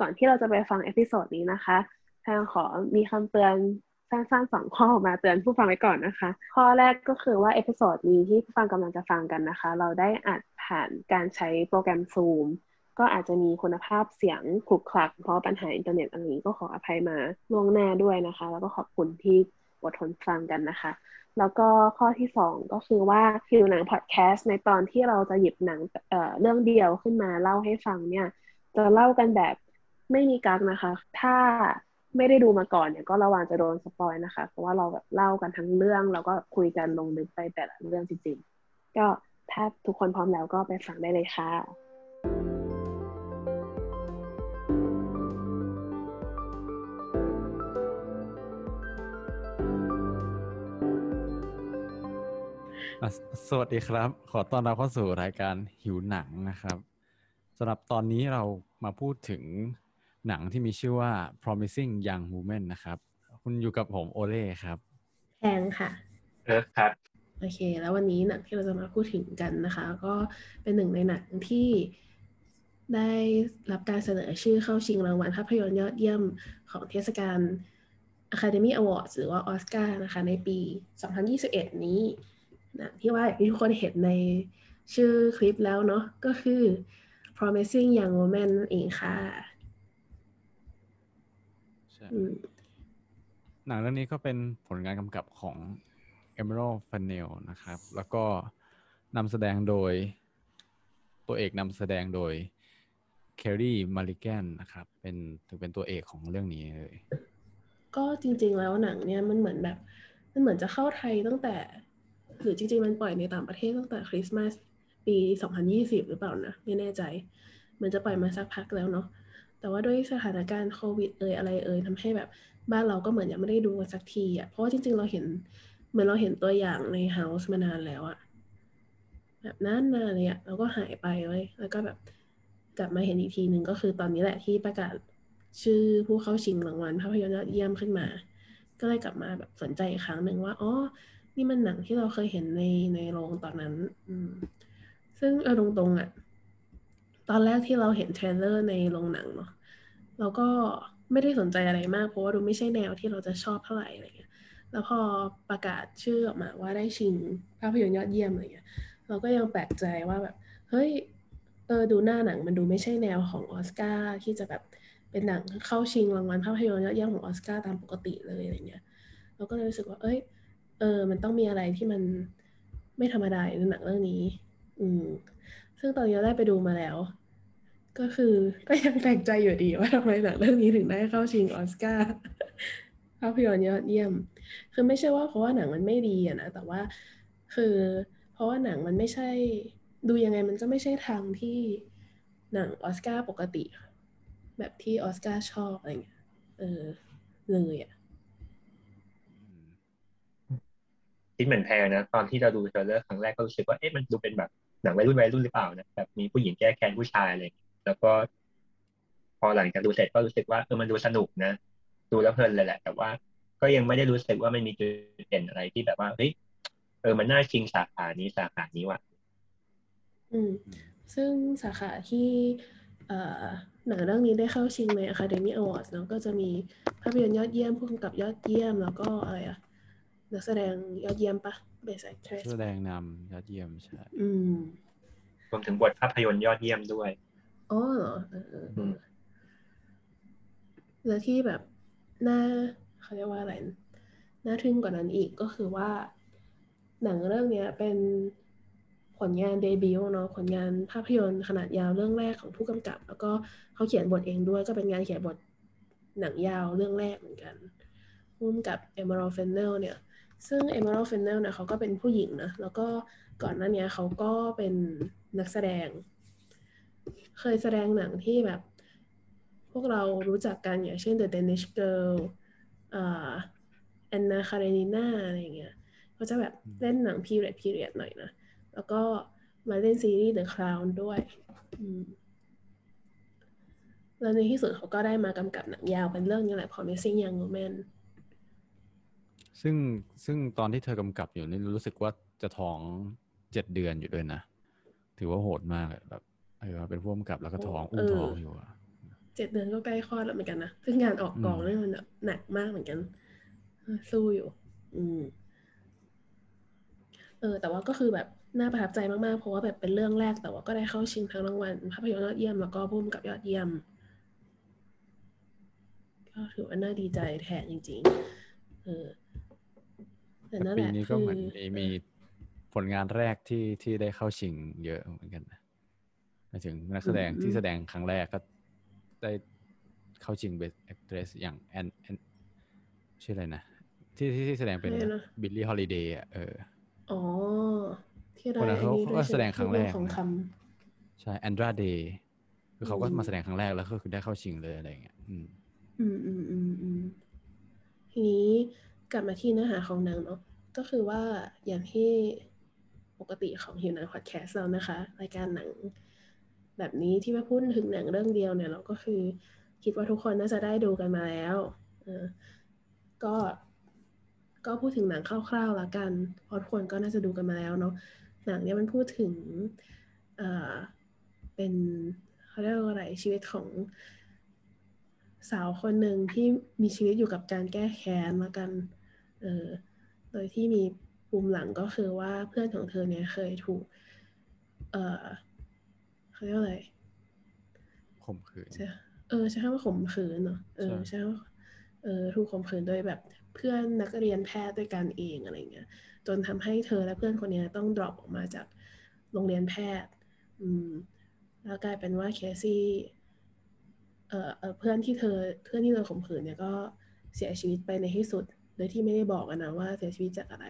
ก่อนที่เราจะไปฟัง episode นี้นะคะแพงขอมีคำเตือนสั้นๆสองข้อมาเตือนผู้ฟังไว้ก่อนนะคะ ข้อแรกก็คือว่า episode นี้ที่ผู้ฟังกำลังจะฟังกันนะคะ เราได้อัดผ่านการใช้โปรแกรม Zoom ก็อาจจะมีคุณภาพเสียงขลุกขลัก เพราะปัญหาอินเทอร์เน็ตอะไรนี้ก็ขออภัยมาล่วงหน้าด้วยนะคะ แล้วก็ขอบคุณที่อดทนฟังกันนะคะ แล้วก็ข้อที่สองก็คือว่าหิวหนังพอดแคสต์ในตอนที่เราจะหยิบหนังเอ่อเรื่องเดียวขึ้นมาเล่าให้ฟังเนี่ย จะเล่ากันแบบ ไม่มีกักนะคะ ถ้าไม่ได้ดูมาก่อนเนี่ยก็ระวังจะโดนสปอยนะคะ เพราะว่าเราแบบเล่ากันทั้งเรื่อง แล้วก็คุยกันลงลึกไปแต่ละเรื่องจริงๆ ก็ถ้าทุกคนพร้อมแล้วก็ไปฟังได้เลยค่ะอะสวัสดีครับ ขอต้อนรับเข้าสู่รายการหิวหนังนะครับสำหรับตอนนี้เรามาพูดถึง หนังที่มีชื่อว่า Promising Young Woman นะครับ คุณอยู่กับผมโอเล่ครับแพงค่ะเออครับโอเค แล้ววันนี้หนังที่เราจะมาพูดถึงกันนะคะ ก็เป็นหนึ่งในหนังที่ได้รับการเสนอชื่อเข้าชิงรางวัลภาพยนตร์ยอดเยี่ยมของเทศกาล Academy Awards หรือว่าออสการ์นะคะ ในปี 2021 นี้หนังที่ว่าอย่างที่ทุกคนเห็นในชื่อคลิปแล้วเนาะก็คือ Promising Young Woman นั่นเองค่ะใช่อืมหนังเรื่องนี้ก็เป็นผลงานกำกับของ Emerald Fennell นะครับ แล้วก็นำแสดงโดย ตัวเอกนำแสดงโดย Kerry Mulligan นะครับ เป็นถือเป็นตัวเอกของเรื่องนี้เลย ก็จริง ๆ แล้วหนังเนี่ยมันเหมือนแบบ มันเหมือนจะเข้าไทยตั้งแต่ หรือจริง ๆ มันปล่อยในต่างประเทศตั้งแต่คริสต์มาสปี 2020 หรือเปล่านะ ไม่แน่ใจ มันจะปล่อยมาสักพักแล้วเนาะ แต่ว่าด้วยสถานการณ์โควิดเอ่ยอะไรเอ่ยทำให้แบบบ้านเราก็เหมือนยังไม่ได้ดูกันสักทีอะเพราะว่าจริง ๆ เราเห็นเหมือนเราเห็นตัวอย่างในเฮาส์มานานแล้วอะแบบนานๆเลยอะแล้วก็หายไปเว้ยแล้วก็แบบกลับมาเห็นอีกทีหนึ่งก็คือตอนนี้แหละที่ประกาศชื่อผู้เข้าชิงรางวัลภาพยนตร์ยอดเยี่ยมขึ้นมา ก็เลยกลับมาแบบสนใจอีกครั้งหนึ่งว่าอ๋อนี่มันหนังที่เราเคยเห็นในในโรงตอนนั้น อืม ซึ่งเอาตรงๆอะ ตอนแรกที่เราเห็น trailer ในโรงหนังเนาะเราก็ไม่ได้สนใจอะไรมาก เพราะว่าดูไม่ใช่แนวที่เราจะชอบเท่าไหร่อะไรเงี้ย แล้วพอประกาศชื่อออกมาว่าได้ชิงภาพยนตร์ยอดเยี่ยมอะไรเงี้ย เราก็ยังแปลกใจว่าแบบ เฮ้ยเออดูหน้าหนังมันดูไม่ใช่แนวของออสการ์ที่จะแบบเป็นหนังเข้าชิงรางวัลภาพยนตร์ยอดเยี่ยมของออสการ์ตามปกติเลยอะไรเงี้ย เราก็เลยรู้สึกว่า เอ้ย เออ มันต้องมีอะไรที่มันไม่ธรรมดาในหนังเรื่องนี้ อืม ซึ่งตอนนี้เราได้ไปดูมาแล้ว ก็คือก็ยังแปลกใจอยู่ดีว่าทำไมหนังเรื่องนี้ถึงได้เข้าชิงออสการ์ภาพยนตร์ยอดเยี่ยม คือไม่ใช่ว่าเพราะว่าหนังมันไม่ดีอะนะ แต่ว่าคือเพราะว่าหนังมันไม่ใช่ ดูยังไงมันก็ไม่ใช่ทางที่หนังออสการ์ปกติ แบบที่ออสการ์ชอบอะไรเงี้ยเออเลยอะคิดเหมือนแพรนะ ตอนที่เราดู trailer ครั้งแรกก็รู้สึกว่าเอ๊ะมันดูเป็นแบบหนังวัยรุ่นวัยรุ่นหรือเปล่านะแบบมีผู้หญิงแก้แค้นผู้ชายอะไรอย่างเงี้ย แล้วก็ พอหลังจากดูเสร็จก็รู้สึกว่าเออมันดูสนุกนะดูแล้วเพลินเลยแหละ แต่ว่าก็ยังไม่ได้รู้สึกว่ามันมีจุดเด่นอะไรที่แบบว่าเฮ้ยเออมันน่าชิงสาขานี้สาขานี้ว่ะอืม ซึ่งสาขาที่เอ่อหนังเรื่องนี้ได้เข้าชิงใน Academy Awards เนอะก็จะมีภาพยนตร์ยอดเยี่ยมผู้กำกับยอดเยี่ยม แล้วก็อะไรอะนักแสดงยอดเยี่ยมปะ Best Actress แสดงนำยอดเยี่ยมใช่ อืมรวมถึงบทภาพยนตร์ยอดเยี่ยมด้วย อ๋อเหรอเออเเออือมแล้วที่แบบน่าเขาเรียกว่าอะไรน่าทึ่งกว่านั้นอีกก็คือว่า หนังเรื่องเนี้ยเป็นผลงานเดบิวต์เนาะผลงานภาพยนตร์ขนาดยาวเรื่องแรกของผู้กำกับ แล้วก็เขาเขียนบทเองด้วย ก็เป็นงานเขียนบทหนังยาวเรื่องแรกเหมือนกันร่วมกับ Emerald Fennel เนี่ย ซึ่ง Emerald Fennel เนี่ยเขาก็เป็นผู้หญิงนะ แล้วก็ก่อนหน้านี้เขาก็เป็นนักแสดง เคยแสดงหนังที่แบบ พวกเรารู้จักกันอย่างเช่น The Danish Girl อ่า Anna Karenina อะไรอย่างเงี้ยเขาจะแบบเล่นหนัง period period หน่อยนะ แล้วก็มาเล่นซีรีส์ The Crown ด้วยอืมแล้วในที่สุดเขาก็ได้มากำกับหนังยาวเป็นเรื่องนี้แหละ Promising Young Woman ซึ่งซึ่งตอนที่เธอกำกับอยู่นี่รู้สึกว่าจะท้องเจ็ดเดือนอยู่ด้วยนะ ถือว่าโหดมากอะแบบ เออเป็นผู้กำกับแล้วก็ท้องอุ้มท้องอยู่อะเจ็ดเดือนก็ใกล้คลอดแล้วเหมือนกันนะซึ่งงานออกกองนี่มันหนักมากเหมือนกันสู้อยู่ อืม เออ แต่ว่าก็คือแบบน่าประทับใจมากๆ เพราะว่าแบบเป็นเรื่องแรก แต่ว่าก็ได้เข้าชิงทั้งรางวัลภาพยนตร์ยอดเยี่ยมแล้วก็พุ่มกับยอดเยี่ยม ก็ถือว่าน่าดีใจแทนจริง ๆ เออ แต่นั่นแหปีนี้ก็คือเหมือนมีมีผลงานแรกที่ที่ได้เข้าชิงเยอะเหมือนกันนะ หมายถึงนักแสดงที่แสดงครั้งแรกก็ได้เข้าชิง Best Actress อย่างแอนแอนชื่ออะไรนะ ที่ที่ที่แสดงเป็นอะไรนะบิลลี่ฮอลิเดย์อะเอออ๋อที่ได้คนนั้นไอ้เขานี่เขาก็ด้วยแสดงครั้งแรกของนะคะใช่แอนดราเดย์คือเขาก็อืมมาแสดงครั้งแรกแล้วก็คือได้เข้าชิงเลยอะไรอย่างเงี้ยอืมำอืมอืมอืมอืมทีนี้กลับมาที่เนื้อหาของหนังเนาะก็คือว่าอย่างที่ปกติของหิวหนังพอดแคสต์เรานะคะ รายการหนัง แบบนี้ที่มาพูดถึงหนังเรื่องเดียวเนี่ย เราก็คือคิดว่าทุกคนน่าจะได้ดูกันมาแล้วก็ก็พูดถึงหนังคร่าวๆละกันเพราะทุกคนก็น่าจะดูกันมาแล้วเนาะหนังเนี่ยมันพูดถึงเออเป็นเขาเรียกว่าอะไรชีวิตของสาวคนหนึ่งที่มีชีวิตอยู่กับการแก้แค้นละกันเออโดยที่มีปุ่มหลังก็คือว่าเพื่อนของเธอเนี่ยเคยถูกเอ่อ เขาเรียกว่าอะไรข่มขืนใช่เออใช่คำว่าข่มขืนเนาะเออใช่ใช่ว่าเออถูกข่มขืนโดยแบบเพื่อนนักเรียนแพทย์ด้วยกันเองอะไรเงี้ย จนทำให้เธอและเพื่อนคนเนี้ยต้องดรอปออกมาจากโรงเรียนแพทย์ อืม แล้วกลายเป็นว่าเคซี่เอ่อเอ่อเพื่อนที่เธอเพื่อนที่เธอข่มขืนเนี่ยก็เสียชีวิตไปในที่สุด โดยที่ไม่ได้บอกอะนะว่าเสียชีวิตจากอะไร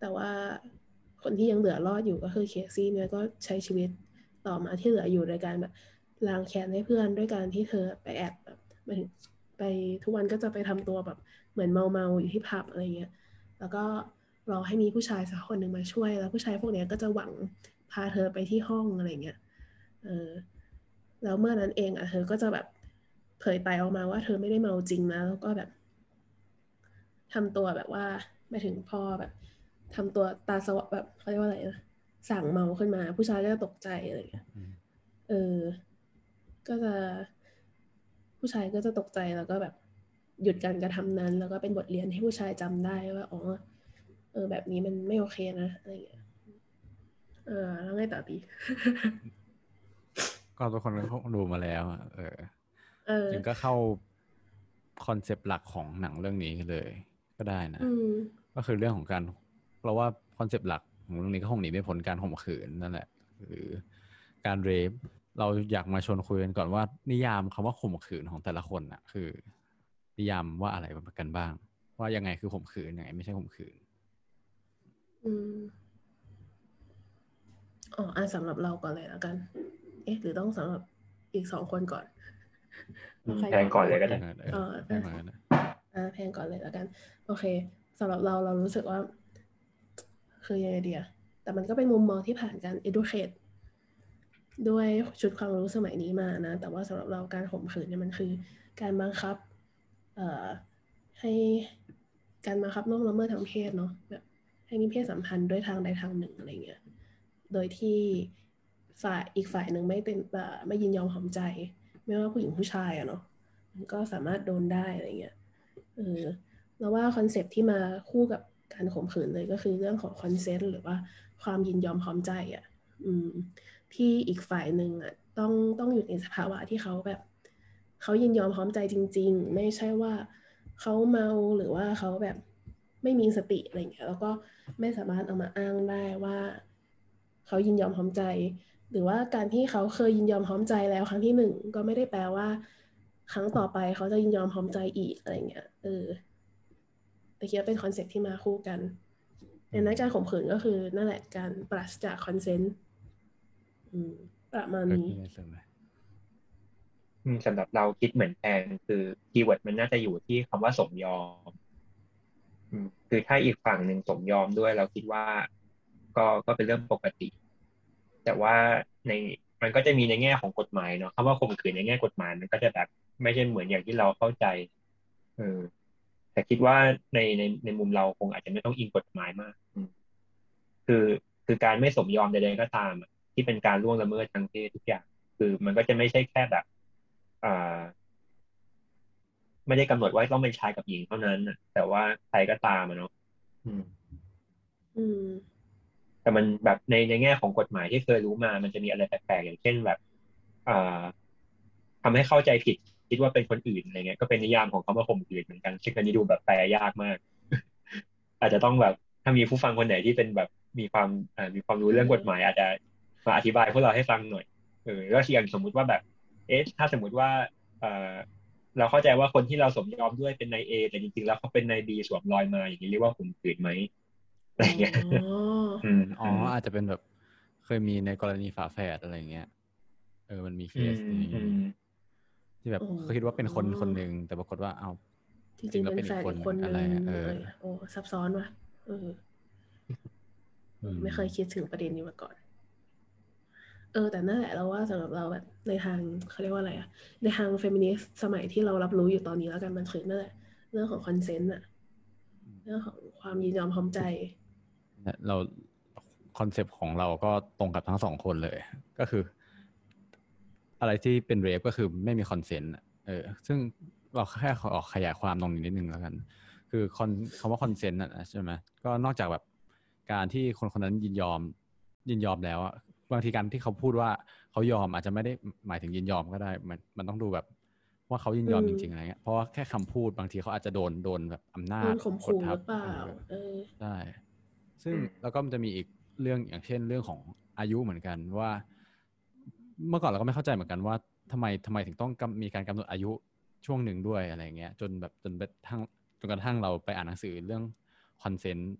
แต่ว่าคนที่ยังเหลือรอดอยู่ก็คือเคซี่เนี่ยก็ใช้ชีวิต ต่อมาที่เหลืออยู่โดยการแบบล้างแค้นให้เพื่อนด้วยการที่เธอไปแอบแบบหมายถึงไปทุกวันก็จะไปทำตัวแบบเหมือนเมาเมาๆอยู่ที่ผับอะไรเงี้ย แล้วก็รอให้มีผู้ชายสักคนหนึ่งมาช่วย แล้วผู้ชายพวกเนี้ยก็จะหวังพาเธอไปที่ห้องอะไรเงี้ย เออ แล้วเมื่อนั้นเองอะเธอก็จะแบบเผยไตออกมาว่าเธอไม่ได้เมาจริงนะ แล้วก็แบบทำตัวแบบว่าไม่ถึงพ่อแบบทำตัวตาสว่างแบบเขาเรียกว่าอะไรนะ สั่งเมาขึ้นมา ผู้ชายก็จะตกใจอะไรเงี้ยอืมเออ ก็จะผู้ชายก็จะตกใจแล้วก็แบบหยุดการกระทำนั้น แล้วก็เป็นบทเรียนให้ผู้ชายจำได้ว่าอ๋อเออ แบบนี้มันไม่โอเคนะอะไรอย่างเงี้ยเออแล้วไงต่อดีก็ทุกคนก็คงดูมาแล้วอะเออเออจริงก็เข้าคอนเซปต์หลักของหนังเรื่องนี้เลย ก็ได้นะอืมก็คือเรื่องของการเราว่าคอนเซปต์หลัก ของเรื่องนี้ก็คงหนีไม่พ้นการข่มขืนนั่นแหละ หรือการเรฟเราอยากมาชวนคุยกันก่อนว่า นิยามคำว่าข่มขืนของแต่ละคนน่ะคือ นิยามว่าอะไรกันบ้าง ว่ายังไงคือข่มขืนยังไงไม่ใช่ข่มขืน อืมอ๋ออะสำหรับเราก่อนเลยแล้วกัน เอ๊ะ หรือต้องสำหรับอีกสองคนก่อนใครแทนก่อนเลยก็ได้เออเออแค่นั้นนะอ่าแพงก่อนเลยแล้วกัน โอเคสำหรับเราเรารู้สึกว่า คือยังไงเดียแต่มันก็เป็นมุมมองที่ผ่านการ educate ด้วยชุดความรู้สมัยนี้มานะ แต่ว่าสำหรับเราการข่มขืนเนี่ยมันคือ การบังคับเอ่อให้การบังคับล่วงละเมิดทางเพศเนาะแบบให้มีเพศสัมพันธ์ด้วยทางใดทางหนึ่งอะไรเงี้ย โดยที่ฝ่ายอีกฝ่ายหนึ่งไม่เป็นเอ่อไม่ยินยอมหอมใจ ไม่ว่าผู้หญิงผู้ชายอะเนาะมันก็สามารถโดนได้อะไรเงี้ยเออแล้วว่า concept ที่มาคู่กับ การข่มขืนเลยก็คือเรื่องของ consent หรือว่าความยินยอมพร้อมใจอะที่อีกฝ่ายหนึ่งอะต้องต้องอยู่ในสภาวะที่เขาแบบเขายินยอมพร้อมใจจริง ๆ ไม่ใช่ว่าเขาเมาหรือว่าเขาแบบไม่มีสติอะไรอย่างเงี้ยแล้วก็ไม่สามารถเอามาอ้างได้ว่าเขายินยอมพร้อมใจ หรือว่าการที่เขาเคยยินยอมพร้อมใจแล้วครั้งที่หนึ่งก็ไม่ได้แปลว่า ครั้งต่อไปเขาจะยินยอมพร้อมใจอีกอะไรเงี้ยเออ แต่คิดว่าเป็น concept ที่มาคู่กันดังนั้นการข่มขืนก็คือนั่นแหละการปราศจาก consent อืมประมาณเออนี้ไม่เสริมไหมอืมสำหรับเราคิดเหมือนแพนคือ keyword มันน่าจะอยู่ที่คำว่าสมยอมอืมคือถ้าอีกฝั่งหนึ่งสมยอมด้วย เราคิดว่าก็ก็เป็นเรื่องปกติ แต่ว่าในมันก็จะมีในแง่ของกฎหมายเนาะคำว่าข่มขืนในแง่กฎหมายมันก็จะแบบไม่ใช่เหมือนอย่างที่เราเข้าใจ เออ แต่คิดว่าในในในมุมเราคงอาจจะไม่ต้องอิงกฎหมายมากอืมคือคือการไม่สมยอมใดๆก็ตามอะที่เป็นการล่วงละเมิดทางเพศทุกอย่าง คือมันก็จะไม่ใช่แค่แบบเออ่าไม่ได้กำหนดว่าต้องเป็นชายกับหญิงเท่านั้นน่ะแต่ว่าใครก็ตามอะเนาะอืมอืมแต่มันแบบในในแง่ของกฎหมายที่เคยรู้มา มันจะมีอะไรแปลกๆอย่างเช่นแบบอ่าทำให้เข้าใจผิด คิดว่าเป็นคนอื่นอะไรเงี้ยก็เป็นนิยามของคำว่าข่มขืนเหมือนกันซึ่งอันนี้ดูแบบแปลยากมาก อาจจะต้องแบบถ้ามีผู้ฟังคนไหนที่เป็นแบบมีความอ่ามีความรู้เรื่องกฎหมาย อาจจะมาอธิบายพวกเราให้ฟังหน่อยเออแล้วอย่างสมมุติว่าแบบ เอ๊ะถ้าสมมุติว่าเออเราเข้าใจว่าคนที่เราสมยอมด้วยเป็นนายเอแต่จริงๆแล้วเขาเป็นนายบีสวมรอยมาอย่างนี้เรียกว่าข่มขืนไหมอะไรเงี้ยอ๋ออืมอ๋ออาจจะเป็นแบบ เคยมีในกรณีฝาแฝดอะไรเงี้ยเออมันมีเคอืสมนี้อืม ที่แบบเขาคิดว่าเป็นคนคนหนึ่งแต่ปรากฏว่าเอาจริงๆแล้วเป็นแฟนอีอีกกคคนนหนึ่นึงงอะไรอะเออโอ้ซับซ้อนว่ะเอออืมไม่เคยคิดถึงประเด็นนี้มาก่อน เออ แต่นั่นแหละเราว่าสำหรับเราแบบในทางเขาเรียกว่าอะไรอะในทางเฟมินิสต์สมัยที่เรารับรู้อยู่ตอนนี้แล้วกันมันคือนั่นแหละเรื่องของ consent อะเรื่องของความยินยอมพร้อมใจเนี่ยเรา concept ของเราก็ตรงกับทั้งสองคนเลย ก็คือ อะไรที่เป็น rape ก็คือไม่มี consent เออ ซึ่งเราแค่ขอขยายความตรงนี้นิดนึงแล้วกัน คือคอนคำว่าคอนเซนต์นะใช่ไหมก็นอกจากแบบการที่คนคนนั้นยินยอมยินยอมแล้วอะบางทีการที่เขาพูดว่าเขายอมอาจจะไม่ได้หมายถึงยินยอมก็ได้ มันมันต้องดูแบบว่าเขายินยอมอืจมริงๆอะไรเงี้ยเพราะว่าแค่คำพูดบางทีเขาอาจจะโดนโดนแบบอำนาโดจนข่มกดขู่ทัหบรือเปล่าเออเออใช่ซึ่งอืมแล้วก็มันจะมีอีกเรื่องอย่างเช่นเรื่องของอายุเหมือนกันว่า เมื่อก่อนเราก็ไม่เข้าใจเหมือนกันว่าทำไมทำไมถึงต้องมีการกำหนดอายุช่วงหนึ่งด้วยอะไรเงี้ย จนแบบจนไปทั้งจนกระทั่งเราไปอ่านหนังสือเรื่อง consent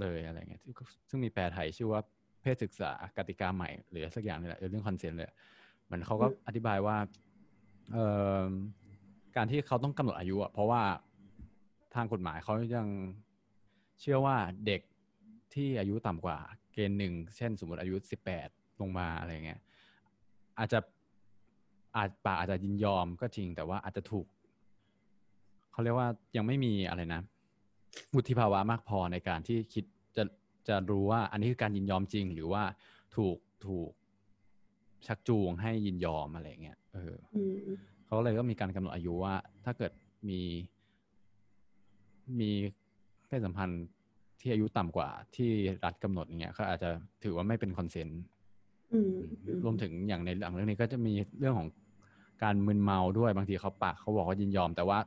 เลยอะไรเงี้ยซึ่งมีแปลไทยชื่อว่าเพศศึกษากติกาใหม่หรือสักอย่างนี่แหละเรื่อง consent เลยเหมือนเขาก็อธิบายว่าเอ่อการที่เขาต้องกำหนดอายุอะเพราะว่าทางกฎหมายเขายังเชื่อว่าเด็กที่อายุต่ำกว่าเกณฑ์หนึ่งเช่น สมมติอายุสิบแปดลงมาอะไรเงี้ย อาจจะอาจปากอาจจะยินยอมก็จริง แต่ว่าอาจจะถูกเขาเรียกว่ายังไม่มีอะไรนะวุฒิภาวะมากพอในการที่คิดจะจะรู้ว่า อันนี้คือการยินยอมจริง หรือว่าถูกถูกชักจูงให้ยินยอมอะไรเงี้ยเอออืมเขาก็เลยก็มีการกำหนดอายุว่า ถ้าเกิดมีมีเพศสัมพันธ์ที่อายุต่ำกว่าที่รัฐกำหนดอย่างเงี้ยเขาอาจจะถือว่าไม่เป็นคอนเซนต์อืมอื รวมถึงอย่างในหลังเรื่องนี้ก็จะมีเรื่องของการมึนเมาด้วยบางทีเขาปากเขาบอกว่ายินยอม แต่ว่า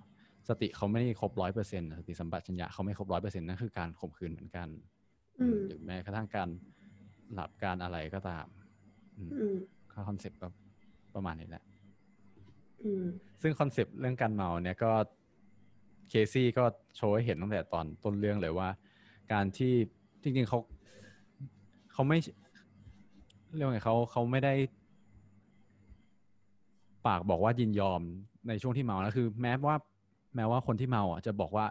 สติเขาไม่ได้ครบร้อยเปอร์เซ็นต์สติสัมปชัญญะเขาไม่ครบร้อยเปอร์เซ็นต์นั่นคือการข่มขืนเหมือนกันอืมหรือแม้กระทั่งการหลับการอะไรก็ตามอืมอืมค่ะ concept ก็ประมาณนี้แหละอืมซึ่ง concept เรื่องการเมาเนี่ยก็เคซี่ก็โชว์ให้เห็นตั้งแต่ตอนต้นเรื่องเลยว่า การที่จริงๆเขาเขาไม่ เรียกว่าไงเขาเขาไม่ได้ ปากบอกว่ายินยอมในช่วงที่เมาแล้วคือ แม้ว่าแม้ว่าคนที่เมาอะจะบอกว่า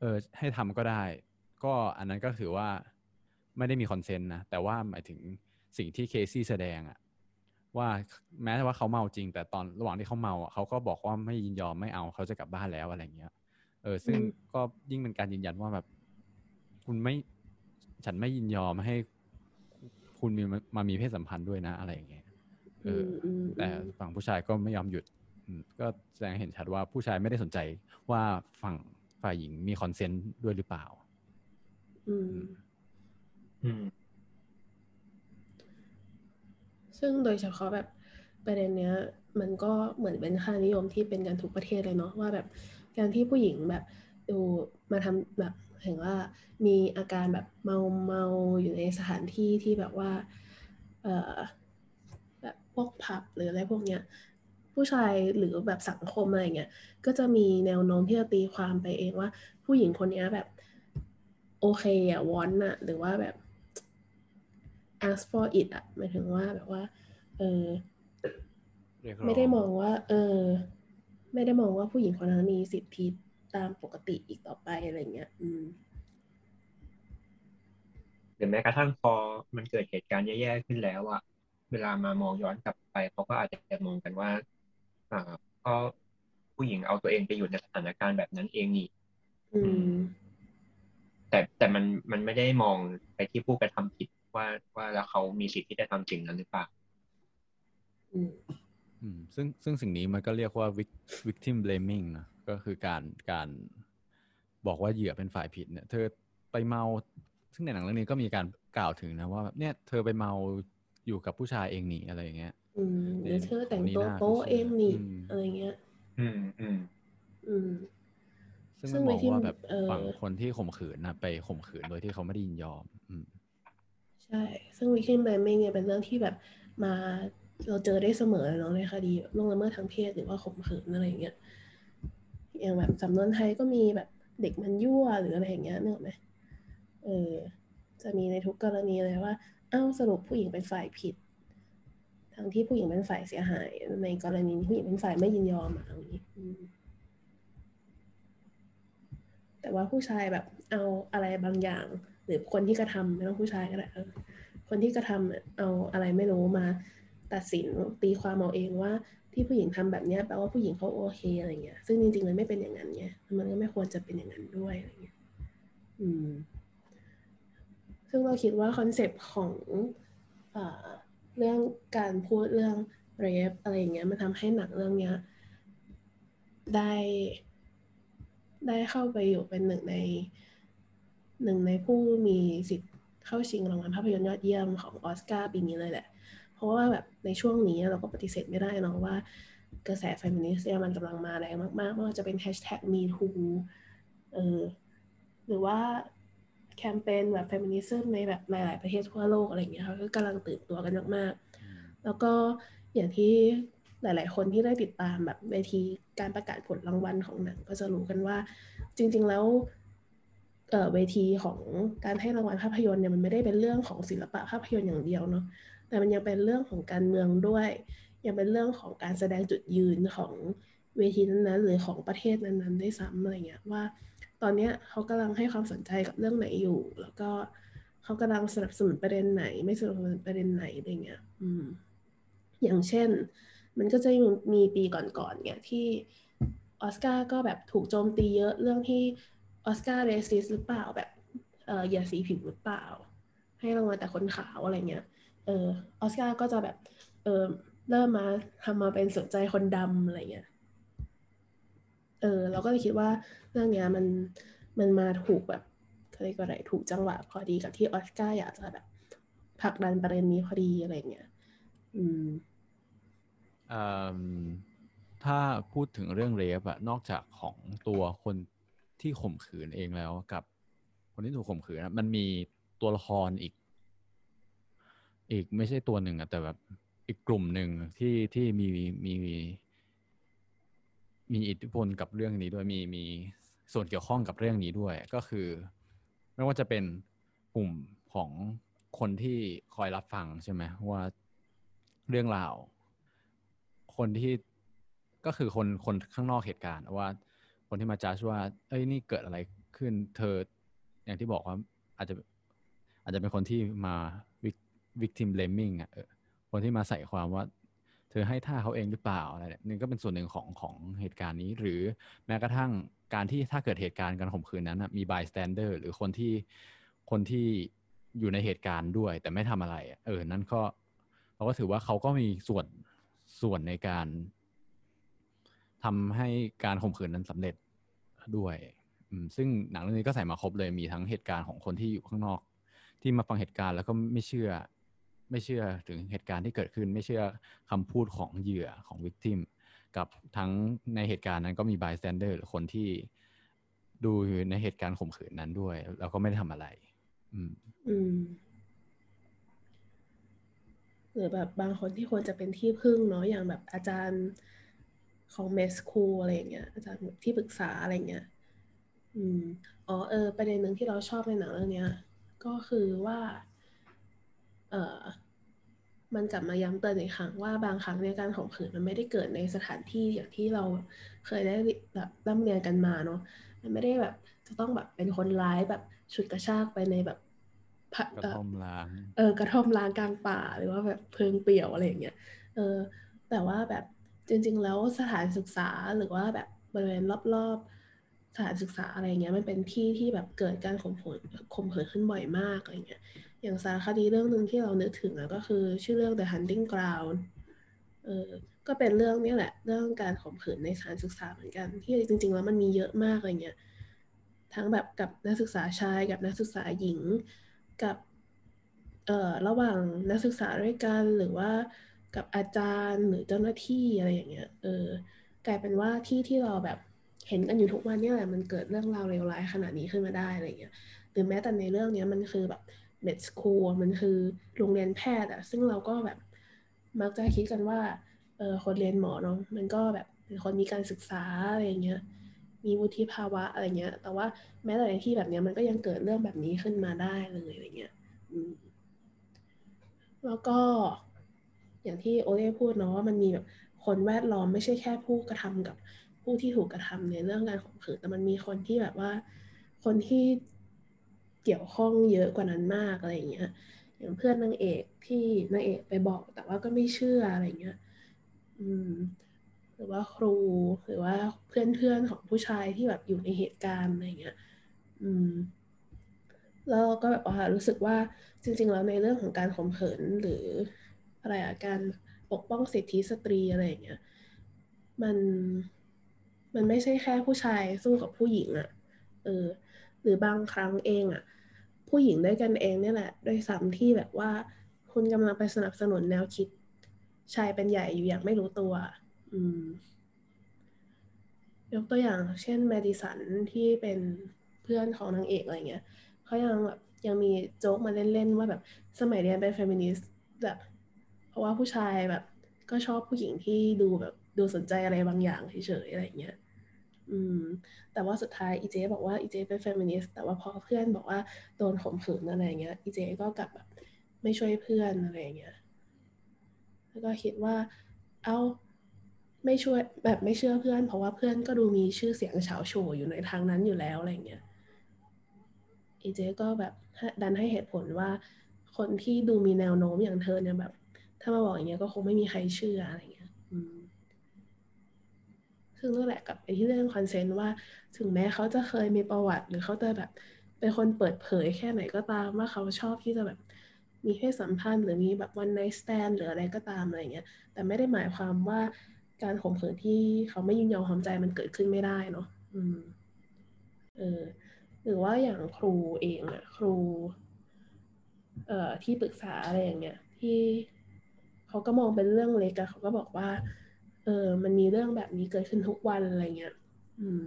เออให้ทำก็ได้ ก็อันนั้นก็ถือว่าไม่ได้มี consent นะแต่ว่าหมายถึงสิ่งที่เคซี่แสดงอะว่าแม้ว่าเขาเมาจริง แต่ตอนระหว่างที่เขาเมาอะเขาก็บอกว่าไม่ยินยอมไม่เอาเขาจะกลับบ้านแล้วอะไรเงี้ย เออ ซึ่งก็ยิ่งเป็นการยืนยันว่าแบบ คุณไม่ฉันไม่ยินยอมให้ คุณมีมามามีเพศสัมพันธ์ด้วยนะอะไรอย่างเงี้ยเออือมออืมแต่ฝั่งผู้ชายก็ไม่ยอมหยุดอืมก็แสดงให้เห็นชัดว่าผู้ชายไม่ได้สนใจว่าฝั่งฝ่ายหญิงมีคอนเซนต์ด้วยหรือเปล่า อืม อืม ซึ่งโดยเฉพาะแบบประเด็นเนี้ย มันก็เหมือนเป็นค่านิยมที่เป็นกันทุกประเทศเลยเนาะว่าแบบการที่ผู้หญิงแบบดูมาทำแบบ เห็นว่ามีอาการแบบเมาเมาอยู่ในสถานที่ที่แบบว่าเอ่อแบบพวกผับหรืออะไรพวกเนี้ยผู้ชายหรือแบบสังคมอะไรเงี้ยก็จะมีแนวโน้มที่จะตีความไปเองว่า ผู้หญิงคนเนี้ยแบบโอเคอะวอนอะหรือว่าแบบ ask for it อะหมายถึงว่าแบบว่า เออเรียกร้องไม่ได้มองว่า เออ ไม่ได้มองว่าผู้หญิงคนนั้นมีสิทธิ ตามปกติอีกต่อไปอะไรเงี้ย อืมหรือแม้กระทั่งพอมันเกิดเหตุการณ์แย่ๆขึ้นแล้วอะเวลามามองย้อนกลับไปเขาก็อาจจะมองกันว่า อ่าก็ผู้หญิงเอาตัวเองไปอยู่ในสถานการณ์แบบนั้นเองนี่อืมแต่แต่มันมันไม่ได้มองไปที่ผู้กระทำผิดว่าว่าแล้วเขามีสิทธิ์ที่จะทำสิ่งนั้นหรือเปล่าอืมอืมซึ่งซึ่งสิ่งนี้มันก็เรียกว่า victim blaming นะ ก็คือการการบอกว่าเหยื่อเป็นฝ่ายผิดเนี่ย เธอไปเมา ซึ่งในหนังเรื่องนี้ก็มีการกล่าวถึงนะว่าเนี่ยเธอไปเมาอยู่กับผู้ชายเองหนีอะไรอย่างเงี้ยอืมหรือเธอแต่งตัวโป๊เองนี่อะไรเงี้ย อืมอืมอืมซึ่งมันมองว่าแบบฝั่งคนที่ข่มขืนนะไปข่มขืนโดยที่เขาไม่ได้ยินยอม อืมใช่ ซึ่งวิคิมแบมมิงเนี่ยเป็นเรื่องที่แบบมาเราเจอได้เสมอเนาะในคดีล่วงละเมิดทางเพศหรือว่าข่มขืนอะไรอย่างเงี้ย อย่างแบบสำนวนไทยก็มีแบบเด็กมันยั่วหรืออะไรอย่างเงี้ยนึกออกไหมเออจะมีในทุกกรณีเลยว่า เอ้าสรุปผู้หญิงเป็นฝ่ายผิด ทั้งที่ผู้หญิงเป็นฝ่ายเสียหาย ในกรณีผู้หญิงเป็นฝ่ายไม่ยินยอมอะไรอย่างนี้แต่ว่าผู้ชายแบบเอาอะไรบางอย่าง หรือคนที่กระทำไม่ต้องผู้ชายก็ได้คนที่กระทำเอาอะไรไม่รู้มา ตัดสินตีความเอาเองว่า ที่ผู้หญิงทำแบบนี้แปลว่าผู้หญิงเขาโอเคอะไรเงี้ย ซึ่งจริงๆมันไม่เป็นอย่างนั้นไงมันก็ไม่ควรจะเป็นอย่างนั้นด้วยอะไรเงี้ยอืม ซึ่งเราคิดว่า concept ของอเรื่องการพูดเรื่อง rape อะไรอย่างเงี้ยมันทำให้หนังเรื่องเนี้ย ได้ได้เข้าไปอยู่เป็นหนึ่งในหนึ่งในผู้มีสิทธิ์เข้าชิงรางวัลภาพยนตร์ยอดเยี่ยมของออสการ์ปีนี้เลยแหละ เพราะว่าแบบในช่วงนี้เราก็ปฏิเสธไม่ได้เนาะว่ากระแสเฟมินิสต์เนี่ยมันกำลังมาแรงมากๆไม่ว่าจะเป็นแฮชแท็ก Me Too เออหรือว่าแคมเปญแบบเฟมินิซึมในแบบหลายๆประเทศทั่วโลกอะไรอย่างเงี้ยเขาก็กำลังตื่นตัวกันมากๆ แล้วก็อย่างที่หลาย ๆ คนที่ได้ติดตามแบบเวทีการประกาศผลรางวัลของหนังก็จะรู้กันว่า จริง ๆ แล้วเเวทีของการให้รางวัลภาพยนตร์เนี่ยมันไม่ได้เป็นเรื่องของศิลปะภาพยนตร์อย่างเดียวเนาะ แต่มันยังเป็นเรื่องของการเมืองด้วย ยังเป็นเรื่องของการแสดงจุดยืนของเวทีนั้นๆ หรือของประเทศนั้นๆได้ซ้ำอะไรเงี้ยว่า ตอนนี้เขากำลังให้ความสนใจกับเรื่องไหนอยู่ แล้วก็เขากำลังสนับสนุนประเด็นไหน ไม่สนับสนุนประเด็นไหนอะไรเงี้ยอืมอย่างเช่น มันก็จะมีปีก่อนๆเนี่ยที่ออสการ์ก็แบบถูกโจมตีเยอะเรื่องที่ออสการ์เรสซิสหรือเปล่าแบบเอออย่าสีผิวหรือเปล่า ให้รางวัลแต่คนขาวอะไรเงี้ย เออออสการ์ก็จะแบบ เออเริ่มมาทำมาเป็นสนใจคนดำอะไรเงี้ยเออเราก็เลยคิดว่าเรื่องเนี้ยมันมันมาถูกแบบอะไรก็ได้ถูกจังหวะพอดีกับที่ออสการ์อยากจะแบบผลักดันประเด็นนี้พอดีอะไรเงี้ย อืมอ่าถ้าพูดถึงเรื่องเรฟอะนอกจากของตัวคนที่ข่มขืนเองแล้วกับ คนที่ถูกข่มขืนมันมีตัวละครอีก อีกไม่ใช่ตัวหนึ่งอะแต่แบบอีกกลุ่มหนึ่งที่ที่มีมีมีอิทธิพลกับเรื่องนี้ด้วยมีมีส่วนเกี่ยวข้องกับเรื่องนี้ด้วย ก็คือ ไม่ว่าจะเป็นกลุ่มของคนที่คอยรับฟังใช่ไหมว่าเรื่องราว คนที่ก็คือคนคนข้างนอกเหตุการณ์ว่า คนที่มาจ้าชว่า เอ้ยนี่เกิดอะไรขึ้นเธออย่างที่บอกว่าอาจจะอาจจะเป็นคนที่มา victim blaming อะคนที่มาใส่ความว่า เธอให้ท่าเขาเองหรือเปล่าอะไรเนี่ยนี่ก็เป็นส่วนหนึ่งของของเหตุการณ์นี้ หรือแม้กระทั่งการที่ถ้าเกิดเหตุการณ์การข่มขืนนั้นมี bystander หรือคนที่คนที่อยู่ในเหตุการณ์ด้วย แต่ไม่ทำอะไร เออ นั่นก็เราก็ถือว่าเขาก็มีส่วนส่วนในการทำให้การข่มขืนนั้นสำเร็จด้วยซึ่งหนังเรื่องนี้ก็ใส่มาครบเลยมีทั้งเหตุการณ์ของคนที่อยู่ข้างนอก ที่มาฟังเหตุการณ์แล้วก็ไม่เชื่อ ไม่เชื่อถึงเหตุการณ์ที่เกิดขึ้น ไม่เชื่อคำพูดของเหยื่อของ victim กับทั้งในเหตุการณ์นั้นก็มี bystander หรือคนที่ดูอยู่ในเหตุการณ์ข่มขืนนั้นด้วย แล้วก็ไม่ได้ทำอะไร อืม อืมหรือแบบบางคนที่ควรจะเป็นที่พึ่งเนาะอย่างแบบอาจารย์ของเมสคูอะไรเงี้ยอาจารย์ที่ปรึกษาอะไรเงี้ย อืม อ๋อเออประเด็นหนึ่งที่เราชอบในหนังเรื่องนี้ก็คือว่า เออมันกลับมาย้ำเตือนอีกครั้งว่าบางครั้งในการข่มขืนมันไม่ได้เกิดในสถานที่อย่างที่เราเคยได้แบบร่ำเรียนกันมาเนาะมันไม่ได้แบบจะต้องแบบเป็นคนร้ายแบบฉุดกระชากไปในแบบกระท่อมล้างเออกระท่อมล้างกลางป่าหรือว่าแบบเพิงเปี่ยวอะไรอย่างเงี้ยเออแต่ว่าแบบจริง ๆ แล้วสถานศึกษาหรือว่าแบบบริเวณรอบๆสถานศึกษาอะไรเงี้ยมันเป็นที่ที่แบบเกิดการข่มขืนข่มขืนขึ้นบ่อยมากอะไรเงี้ย อย่างสารคดีเรื่องหนึ่งที่เรานึกถึงก็คือชื่อเรื่อง The Hunting Ground เออก็เป็นเรื่องนี้แหละ เรื่องการข่มขืนในสถานศึกษาเหมือนกัน ที่จริง ๆ แล้วมันมีเยอะมากอะไรเงี้ยทั้งแบบกับนักศึกษาชายกับนักศึกษาหญิงกับเอ่อระหว่างนักศึกษาด้วยกันหรือว่ากับอาจารย์หรือเจ้าหน้าที่อะไรอย่างเงี้ยเออกลายเป็นว่าที่ที่เราแบบเห็นกันอยู่ทุกวันนี่แหละมันเกิดเรื่องราวเลวร้ายขนาดนี้ขึ้นมาได้อะไรเงี้ยหรือแม้แต่ในเรื่องนี้มันคือแบบ เมดสคูลมันคือโรงเรียนแพทย์อะซึ่งเราก็แบบมักจะคิดกันว่าเออคนเรียนหมอเนาะมันก็แบบเป็นคนมีการศึกษาอะไรเงี้ยมีวุฒิภาวะอะไรเงี้ย แต่ว่าแม้แต่ในที่แบบเนี้ยมันก็ยังเกิดเรื่องแบบนี้ขึ้นมาได้เลยอะไรเงี้ยแล้วก็อย่างที่โอเล่พูดเนาะว่ามันมีแบบคนแวดล้อมไม่ใช่แค่ผู้กระทำกับผู้ที่ถูกกระทำในเรื่องการข่มขืนแต่มันมีคนที่แบบว่า คนที่ เกี่ยวข้องเยอะกว่านั้นมากอะไรเงี้ยอย่างเพื่อนนางเอกที่นางเอกไปบอก แต่ว่าก็ไม่เชื่ออะไรเงี้ย อืม หรือว่าครูหรือว่าเพื่อนๆของผู้ชายที่แบบอยู่ในเหตุการณ์อะไรเงี้ย อืม แล้วก็แบบว่ารู้สึกว่าจริง ๆ แล้วในเรื่องของการข่มขืนหรืออะไรอะการปกป้องสิทธิสตรีอะไรอย่างเงี้ย มันมันไม่ใช่แค่ผู้ชายสู้กับผู้หญิงอะเออ หรือบางครั้งเองอะ ผู้หญิงด้วยกันเองเนี่ยแหละด้วยซ้ำที่แบบว่า คุณกำลังไปสนับสนุนแนวคิด ชายเป็นใหญ่อยู่อย่างไม่รู้ตัว อืม ยกตัวอย่าง เช่นแมดิสันที่เป็นเพื่อนของนางเอกอะไรเงี้ยเขายังแบบยังมีโจ๊กมาเล่นๆว่าแบบสมัยเรียนเป็นเฟมินิสต์แบบเพราะว่าผู้ชายแบบ ก็ชอบผู้หญิงที่ดูแบบดูสนใจอะไรบางอย่างเฉยๆอะไรเงี้ย อืม แต่ว่าสุดท้ายอีเจบอกว่าอีเจเป็นเฟมินิสต์แต่ว่าพอเพื่อนบอกว่าโดนข่มขืนอะไรเงี้ยอีเจก็กลับแบบไม่ช่วยเพื่อนอะไรเงี้ย แล้วก็คิดว่า เอาไม่ช่วยแบบไม่เชื่อเพื่อน เพราะว่าเพื่อนก็ดูมีชื่อเสียงเฉาโฉอยู่ในทางนั้นอยู่แล้วอะไรเงี้ยอีเจก็แบบดันให้เหตุผลว่า คนที่ดูมีแนวโน้มอย่างเธอเนี่ยแบบ ถ้ามาบอกอย่างเงี้ยก็คงไม่มีใครเชื่ออะไรเงี้ย ซึ่งนั่นแหละกับไอ้ที่เรื่องคอนเซนต์ว่า ถึงแม้เขาจะเคยมีประวัติ หรือเขาจะแบบเป็นคนเปิดเผยแค่ไหนก็ตามว่าเขาชอบที่จะแบบมีเพศสัมพันธ์หรือมีแบบวันไนสแตนหรืออะไรก็ตามอะไรเงี้ย แต่ไม่ได้หมายความว่าการข่มขืนที่เขาไม่ยินยอมความใจมันเกิดขึ้นไม่ได้เนาะอืม เออ หรือว่าอย่างครูเองอะครู เอ่อที่ปรึกษาอะไรอย่างเงี้ยที่เขาก็มองเป็นเรื่องเล็กอะเขาก็บอกว่า เออ มันมีเรื่องแบบนี้เกิดขึ้นทุกวันอะไรเงี้ย อืม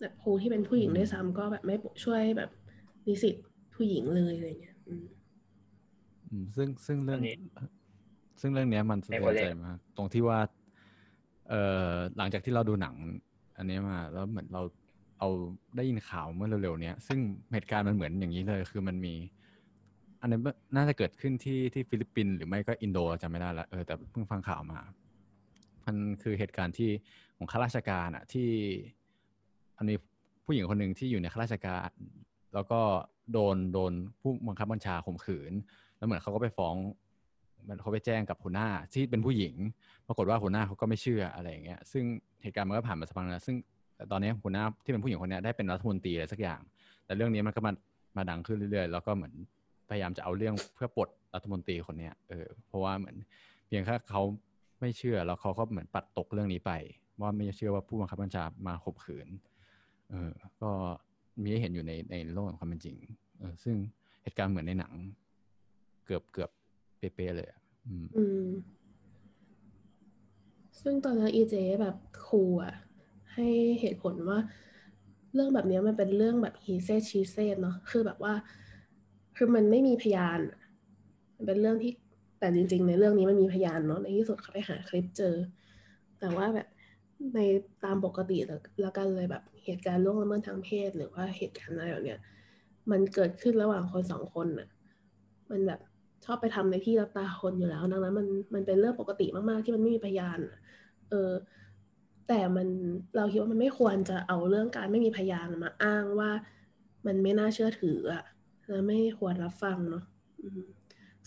แบบครูที่เป็นผู้หญิงด้วยซ้ำก็แบบไม่ช่วยแบบนิสิตผู้หญิงเลยอะไรเงี้ย อืมอืมซึ่งซึ่งเรื่อง ซึ่งเรื่องนี้มันสะเทือนใจมากตรงที่ว่า เอ่อหลังจากที่เราดูหนัง อันนี้มา แล้วเหมือนเราเอาได้ยินข่าวเมื่อเร็วๆเนี้ย ซึ่งเหตุการณ์มันเหมือนอย่างนี้เลย คือมันมี อันนี้น่าจะเกิดขึ้นที่ที่ฟิลิปปินส์หรือไม่ก็อินโดจำไม่ได้ละเออแต่เพิ่งฟังข่าวมา มันคือเหตุการณ์ที่ของข้าราชการอะที่อันนี้ผู้หญิงคนหนึ่งที่อยู่ในข้าราชการ แล้วก็โดนโดนผู้บังคับบัญชาข่มขืน แล้วเหมือนเขาก็ไปฟ้องมันเขาไปแจ้งกับหัวหน้าที่เป็นผู้หญิง ปรากฏว่าหัวหน้าเขาก็ไม่เชื่ออะไรอย่างเงี้ย ซึ่งเหตุการณ์มันก็ผ่านมาสักพักแล้วซึ่งตอนนี้หัวหน้าที่เป็นผู้หญิงคนนี้ได้เป็นรัฐมนตรีอะไรสักอย่าง แต่เรื่องนี้มันก็มามาดังขึ้นเรื่อยๆ แล้วก็เหมือนพยายามจะเอาเรื่องเพื่อปลดรัฐมนตรีคนเนี้ยเออเพราะว่าเหมือนเพียงแค่เขา ไม่เชื่อแล้วเขาก็เหมือนปัดตกเรื่องนี้ไป ว่าไม่เชื่อว่าผู้บังคับบัญชามาข่มขืน เออก็มีให้เห็นอยู่ในในโลกของความเป็นจริง เออซึ่งเหตุการณ์เหมือนในหนัง เกือบเกือบเป๊ะเลยอืมอืมซึ่งตอนนั้นอีเจแบบครูอะ ให้เหตุผลว่า เรื่องแบบนี้มันเป็นเรื่องแบบฮีเซชีเซเนาะคือแบบว่า คือมันไม่มีพยาน มันเป็นเรื่องที่ แต่จริง ๆ ในเรื่องนี้มันมีพยานเนาะในที่สุดเขาไปหาคลิปเจอ แต่ว่าแบบในตามปกติแล้วกันเลยแบบเหตุการณ์ล่วงละเมิดทางเพศ หรือว่าเหตุการณ์อะไรแบบเนี้ยมันเกิดขึ้นระหว่างคนสองคนน่ะ มันแบบชอบไปทำในที่รับตาคนอยู่แล้วดังนั้นมันมันเป็นเรื่องปกติมากๆ ที่มันไม่มีพยานเออแต่มันเราคิดว่ามันไม่ควรจะเอาเรื่องการไม่มีพยานมาอ้างว่า มันไม่น่าเชื่อถืออะแล้วไม่ควรรับฟังเนาะ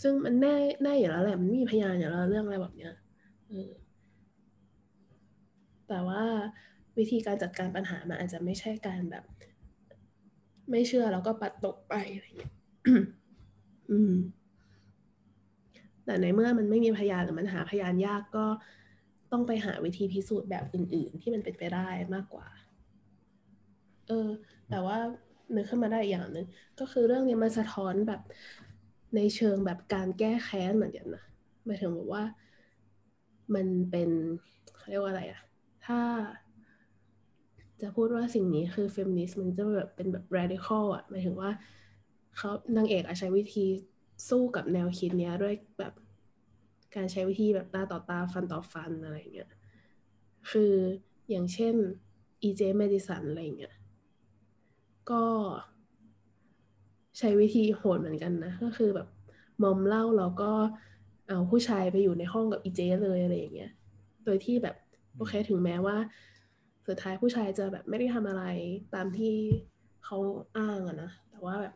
ซึ่งมันแน่แน่อยู่แล้วแหละมันมีพยานอยู่แล้วเรื่องอะไรแบบเนี้ยแต่ว่าวิธีการจัดการปัญหามันอาจจะไม่ใช่การแบบ ไม่เชื่อแล้วก็ปัดตกไปอะไรอย่างเงี้ยอืม แต่ในเมื่อมันไม่มีพยานหรือมันหาพยานยากก็ต้องไปหาวิธีพิสูจน์แบบอื่น ๆ ที่มันเป็นไปได้มากกว่า เออ แต่ว่านึกขึ้นมาได้อีกอย่างหนึ่งก็คือเรื่องนี้มันสะท้อนแบบ ในเชิงแบบการแก้แค้นเหมือนกันนะหมายถึงแบบว่ามันเป็นเขาเรียกว่าอะไรอะถ้า จะพูดว่าสิ่งนี้คือเฟมินิสต์มันจะแบบเป็นแบบ radical อะหมายถึงว่าเขานางเอกอาจใช้วิธีสู้กับแนวคิดเนี้ยด้วยแบบการใช้วิธีแบบตาต่อตาฟันต่อฟันอะไรเงี้ย คืออย่างเช่น EJ Madison อะไรเงี้ย ก็ ใช้วิธีโหดเหมือนกันนะ ก็คือแบบมอมเหล้าแล้วก็เอาผู้ชายไปอยู่ในห้องกับอีเจเลยอะไรอย่างเงี้ย โดยที่แบบโอเคถึงแม้ว่า สุดท้ายผู้ชายจะแบบไม่ได้ทำอะไรตามที่เขาอ้างอะนะ แต่ว่าแบบ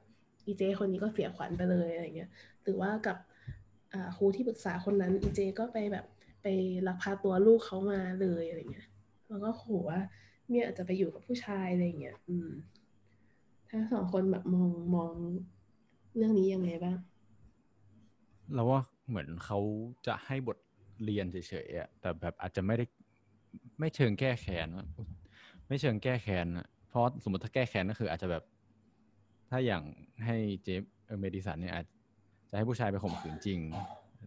อีเจคนนี้ก็เสียขวัญไปเลยอะไรเงี้ย หรือว่ากับครูที่ปรึกษาคนนั้นอีเจก็ไปแบบไปลักพาตัวลูกเขามาเลยอะไรเงี้ย แล้วก็ขู่ว่าเนี่ยอาจจะไปอยู่กับผู้ชายอะไรเงี้ย อืม ถ้าสองคนแบบมองมองเรื่องนี้ยังไงบ้างเราว่าเหมือนเขาจะให้บทเรียนเฉยๆอะแต่แบบอาจจะไม่ได้ไม่เชิงแก้แค้นไม่เชิงแก้แค้นอะเพราะสมมติถ้าแก้แค้นก็คือ อาจจะแบบ ถ้าอย่างให้เจฟเมดิสันเนี่ยอาจจะให้ผู้ชายไปข่มขืนจริง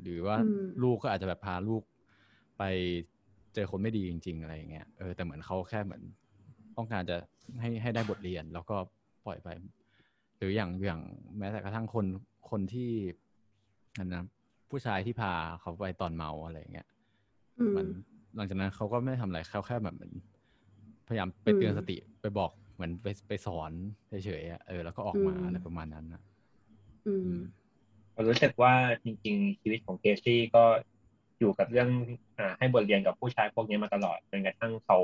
หรือว่าลูกก็อาจจะแบบพาลูกไปเจอคนไม่ดีจริง ๆ อะไรอย่างเงี้ยเออแต่เหมือนเขาแค่เหมือน ต้องการจะให้ให้ได้บทเรียน แล้วก็ ปล่อยไป หรืออย่างอย่างแม้แต่กระทั่งคนคนที่นั่นนะผู้ชายที่พาเขาไปตอนเมาอะไรเงี้ยมันหลังจากนั้นเขาก็ไม่ทำอะไรเขาแค่แบบเหมือนพยายามไปเตือนสติไปบอกเหมือนไปไปสอนเฉยๆเออแล้วก็ออกมาอะไรประมาณนั้นนะอืมผมรู้สึกว่าจริง ๆ ชีวิตของเกซี่ก็อยู่กับเรื่องอ่าให้บทเรียนกับผู้ชายพวกนี้มาตลอดจนกระทั่งเขา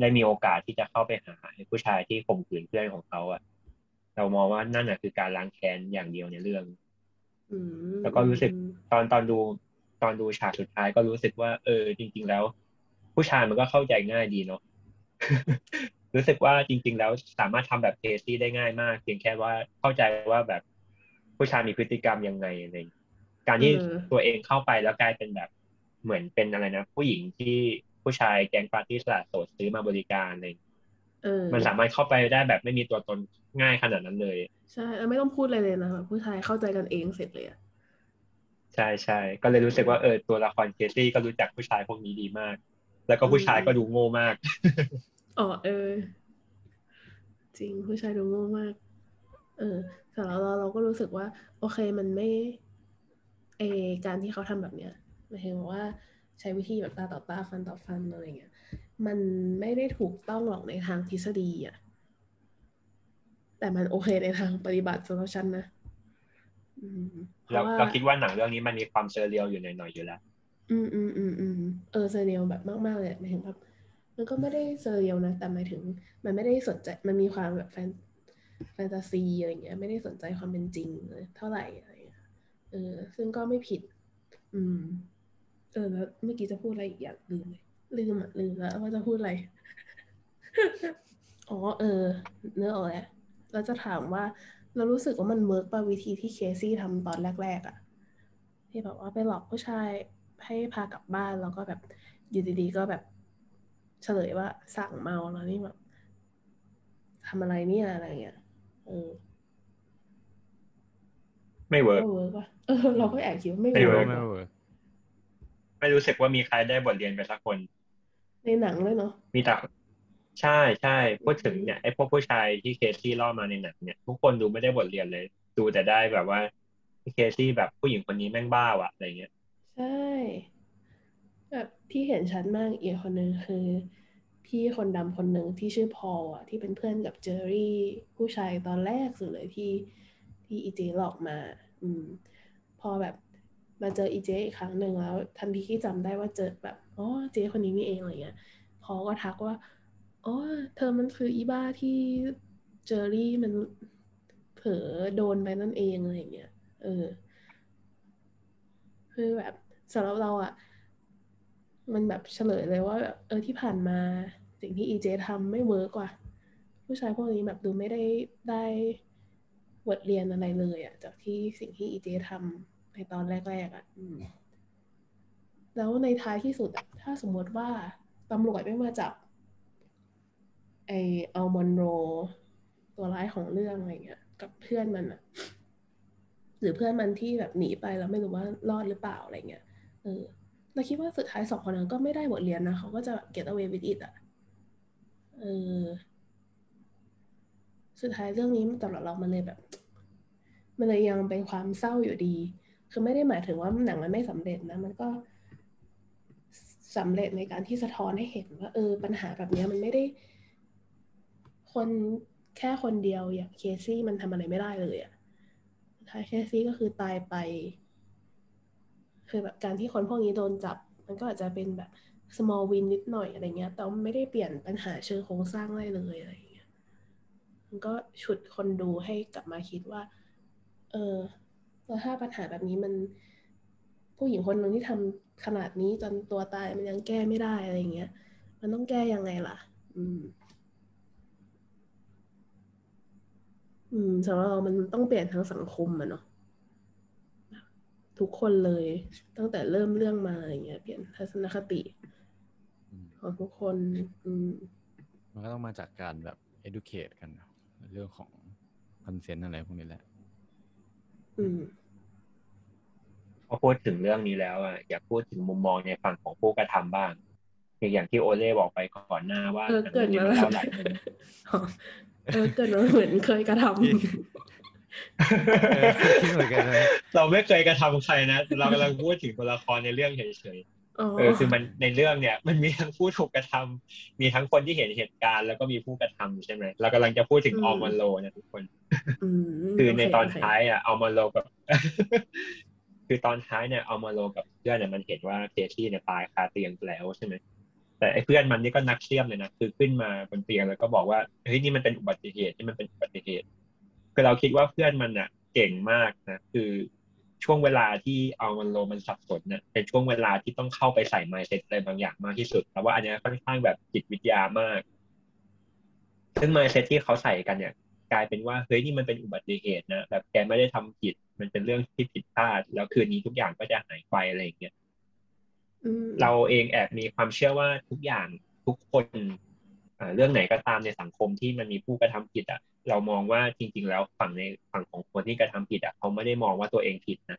ได้มีโอกาสที่จะเข้าไปหาผู้ชายที่ข่มขืนเพื่อนของเขาอะเรามองว่านั่นแหะคือการล้างแค้นอย่างเดียวในเรื่องแล้วก็รู้สึกตอนตอนดูตอนดูฉากสุดท้ายก็รู้สึกว่า เออ จริง ๆ แล้ว ผู้ชายมันก็เข้าใจง่ายดีเนาะรู้สึกว่าจริง ๆ แล้วสามารถทำแบบเทสซี่ได้ง่ายมาก เพียงแค่ว่าเข้าใจว่าแบบผู้ชายมีพฤติกรรมยังไงอะไรการที่ตัวเองเข้าไปแล้วกลายเป็นแบบเหมือนเป็นอะไรนะผู้หญิงที่ ผู้ชายแก๊งปาร์ตี้สลัดโสดซื้อมาบริการอะไรมันสามารถเข้าไปได้แบบไม่มีตัวตนง่ายขนาดนั้นเลย ใช่ไม่ต้องพูดอะไรเลยนะผู้ชายเข้าใจกันเองเสร็จเลยอะใช่ใช่ก็เลยรู้สึกว่าเออตัวละครเคซี่ก็รู้จักผู้ชายพวกนี้ดีมาก แล้วก็ผู้ชายก็ดูโง่มากอ๋อเออ จริงผู้ชายดูโง่มาก เออแต่เราเราเราก็รู้สึกว่า โอเคมันไม่เอการที่เขาทำแบบเนี้ยหมายถึงว่า ใช้วิธีแบบตาต่อตาฟันต่อฟันอะไรเงี้ย มันไม่ได้ถูกต้องหรอกในทางทฤษฎีอะแต่มันโอเคในทางปฏิบัติสำหรับฉันนะเราเราคิดว่าหนังเรื่องนี้มันมีความ surreal อยู่หน่อยๆอยู่แล้ว อืมอืมอืมอืมเออ surreal แบบมากๆเลยหมายถึงแบบมันก็ไม่ได้ surreal นะ แต่หมายถึง มันไม่ได้สนใจ มันมีความแบบแฟนแฟนตาซีอะไรเงี้ย ไม่ได้สนใจความเป็นจริงเลยเท่าไหร่อะไรเออ ซึ่งก็ไม่ผิด อืม เออแล้วเมื่อกี้จะพูดอะไรอีกอย่างลืมเลยลืมอะลืมแล้วว่าจะพูดอะไร อ๋อเออ เนื้อออกแล้วเราจะถามว่า เรารู้สึกว่ามันเวิร์กป่ะวิธีที่เคซี่ทำตอนแรก ๆอะ่ะ ที่แบบว่าไปหลอกผู้ชายให้พากลับบ้านแล้วก็แบบอยู่ดีๆก็แบบเฉลยว่าสั่งเมาแล้วนี่แบบทำอะไรเนี่ยอะไรเงี้ยเออไม่ work ไม่ work ป่ะเออเราก็แอบคิดว่าไม่ work ไม่ work ไม่รู้สึกว่ามีใครได้บทเรียนไปสักคน ในหนังเลยเนาะมีแต่ใช่ใช่พูดถึงเนี่ยไอ้พวกผู้ชายที่เคซี่ล่อมาในหนังเนี่ยทุกคนดูไม่ได้บทเรียนเลย ดูแต่ได้แบบว่าเคซี่แบบผู้หญิงคนนี้แม่งบ้าว่ะอะไรเงี้ยใช่แบบที่เห็นชัดมากอีกคนหนึ่งคือ พี่คนดำคนหนึ่งที่ชื่อพอลอะที่เป็นเพื่อนกับเจอรี่ ผู้ชายตอนแรกสุดเลยที่ที่อีเจหลอกมา อืม พอแบบ มาเจออีเจอีกครั้งหนึ่งแล้ว ทันทีที่จำได้ว่าเจอแบบอ๋อเจคนนี้นี่เองอะไรเงี้ยพอก็ทักว่าอ๋อเธอมันคืออีบ้าที่เจอรี่มันเผลอโดนไปนั่นเองอะไรอย่างเงี้ยเออ คือแบบสำหรับเราอะมันแบบเฉลยเลยว่าแบบเออที่ผ่านมาสิ่งที่อีเจทำไม่เวิร์กว่าผู้ชายพวกนี้แบบดูไม่ได้ได้บทเรียนอะไรเลยอะจากที่สิ่งที่อีเจทำ ในตอนแรกๆอะอืมแล้วในท้ายที่สุดอะถ้าสมมติว่าตำรวจไม่มาจับ ไออัลมอนโร ตัวร้ายของเรื่องอะไรเงี้ย กับเพื่อนมันอะหรือเพื่อนมันที่แบบหนีไปแล้วไม่รู้ว่ารอดหรือเปล่าอะไรเงี้ยเออเราคิดว่าสุดท้ายสองคนนั้นก็ไม่ได้บทเรียนนะเขาก็จะ get away with it อะเออสุดท้ายเรื่องนี้สำหรับเรามันเลยแบบ มันเลยยังเป็นความเศร้าอยู่ดี คือไม่ได้หมายถึงว่าหนังมันไม่สำเร็จนะ มันก็สำเร็จในการที่สะท้อนให้เห็นว่า เออ ปัญหาแบบนี้มันไม่ได้ คนแค่คนเดียวอย่างเคซี่มันทำอะไรไม่ได้เลยอะท้ายเคซี่ก็คือตายไป คือแบบการที่คนพวกนี้โดนจับ มันก็อาจจะเป็นแบบ small win นิดหน่อยอะไรเงี้ย แต่ไม่ได้เปลี่ยนปัญหาเชิงโครงสร้างได้เลยอะไรเงี้ย มันก็ฉุดคนดูให้กลับมาคิดว่า เออ แล้วถ้าปัญหาแบบนี้มันผู้หญิงคนหนึ่งที่ทำขนาดนี้จนตัวตายมันยังแก้ไม่ได้อะไรเงี้ย มันต้องแก้ยังไงล่ะ อืม อืมสำหรับเรามันต้องเปลี่ยนทั้งสังคมอะเนาะทุกคนเลย ตั้งแต่เริ่มเรื่องมาอย่างเงี้ย เปลี่ยนทัศนคติอืมของทุกคน อืม มันก็ต้องมาจากการแบบ educate กันเนอะเรื่องของ consent อะไรพวกนี้แหละอืม พอพูดถึงเรื่องนี้แล้วอะอยากพูดถึงมุมมองในฝั่งของผู้กระทำบ้าง อย่างที่โอเล่บอกไปก่อนหน้าว่าเออหนังเกิดเรื่มาองแบนี้บเท่าไหร่มันอ๋อเออเกิดมาเหมือนเคยกระทพี่เออคิดเหมือนกันเลยเราไม่เคยกระทำใครนะ เรากำลังพูดถึงตัวละครในเรื่องเฉยำอ๋อๆ เออคือมันในเรื่องเนี่ยมันมีทั้งผู้ถูกกระทำมีทั้งคนที่เห็นเหตุการณ์ แล้วก็มีผู้กระทำใช่ไหมเรากำลังจะพูดถึงออมอนโลนะทุกคนอืมคือในโเคตอนโเคท้ายอะเอามาโลกับ คือตอนท้ายเนี่ยเอามาโลกับเพื่อนเนี่ยมันเห็นว่าเคที่เนี่ยตายคาเตียงแล้วใช่ไหมแต่ไอ้เพื่อนมันนี่ก็นักเชี่ยมเลยนะคือขึ้นมาบนเตียงแล้วก็บอกว่าเฮ้ยนี่มันเป็นอุบัติเหตุนี่มันเป็นอุบัติเหตุคือเราคิดว่าเพื่อนมันอะเก่งมากนะคือ ช่วงเวลาที่เอามันโลมันสับสนเนี่ยเป็นช่วงเวลาที่ต้องเข้าไปใส่ไมเซ็ตอะไรบางอย่างมากที่สุดแต่ว่าอันเนี้ยค่อนข้างแบบจิตวิทยามาก ซึ่งไมเซ็ตที่เขาใส่กันเนี่ย กลายเป็นว่าเฮ้ยนี่มันเป็นอุบัติเหตุนะแบบแกไม่ได้ทำผิด มันเป็นเรื่องที่ผิดพลาด แล้วคืนนี้ทุกอย่างก็จะหายไปอะไรอย่างเงี้ยอืมเราเองแอบมีความเชื่อว่าทุกอย่างทุกคนอ่า เรื่องไหนก็ตามในสังคมที่มันมีผู้กระทำผิดอะเรามองว่าจริง ๆ แล้วฝั่งในฝั่งของคนที่กระทำผิดอะเขาไม่ได้มองว่าตัวเองผิดนะ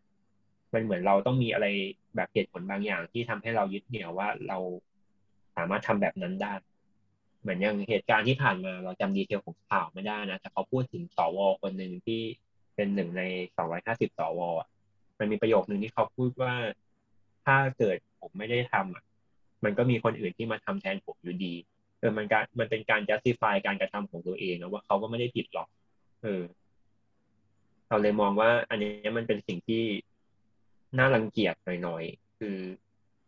มันเหมือนเราต้องมีอะไรแบบเหตุผลบางอย่างที่ทำให้เรายึดเหนี่ยวว่าเราสามารถทำแบบนั้นได้ เหมือนอย่างเหตุการณ์ที่ผ่านมาเราจำดีเทลของข่าวไม่ได้นะแต่เขาพูดถึงสวคนหนึ่งที่เป็นหนึ่งในสองร้อยห้าสิบสวอะมันมีประโยคนึงที่เขาพูดว่าถ้าเกิดผมไม่ได้ทำอะมันก็มีคนอื่นที่มาทำแทนผมอยู่ดี เออมันการมันเป็นการ justify การกระทำของตัวเองนะว่าเขาก็ไม่ได้ผิดหรอก เออ เราเลยมองว่า อันนี้มันเป็นสิ่งที่น่ารังเกียจหน่อยๆคือ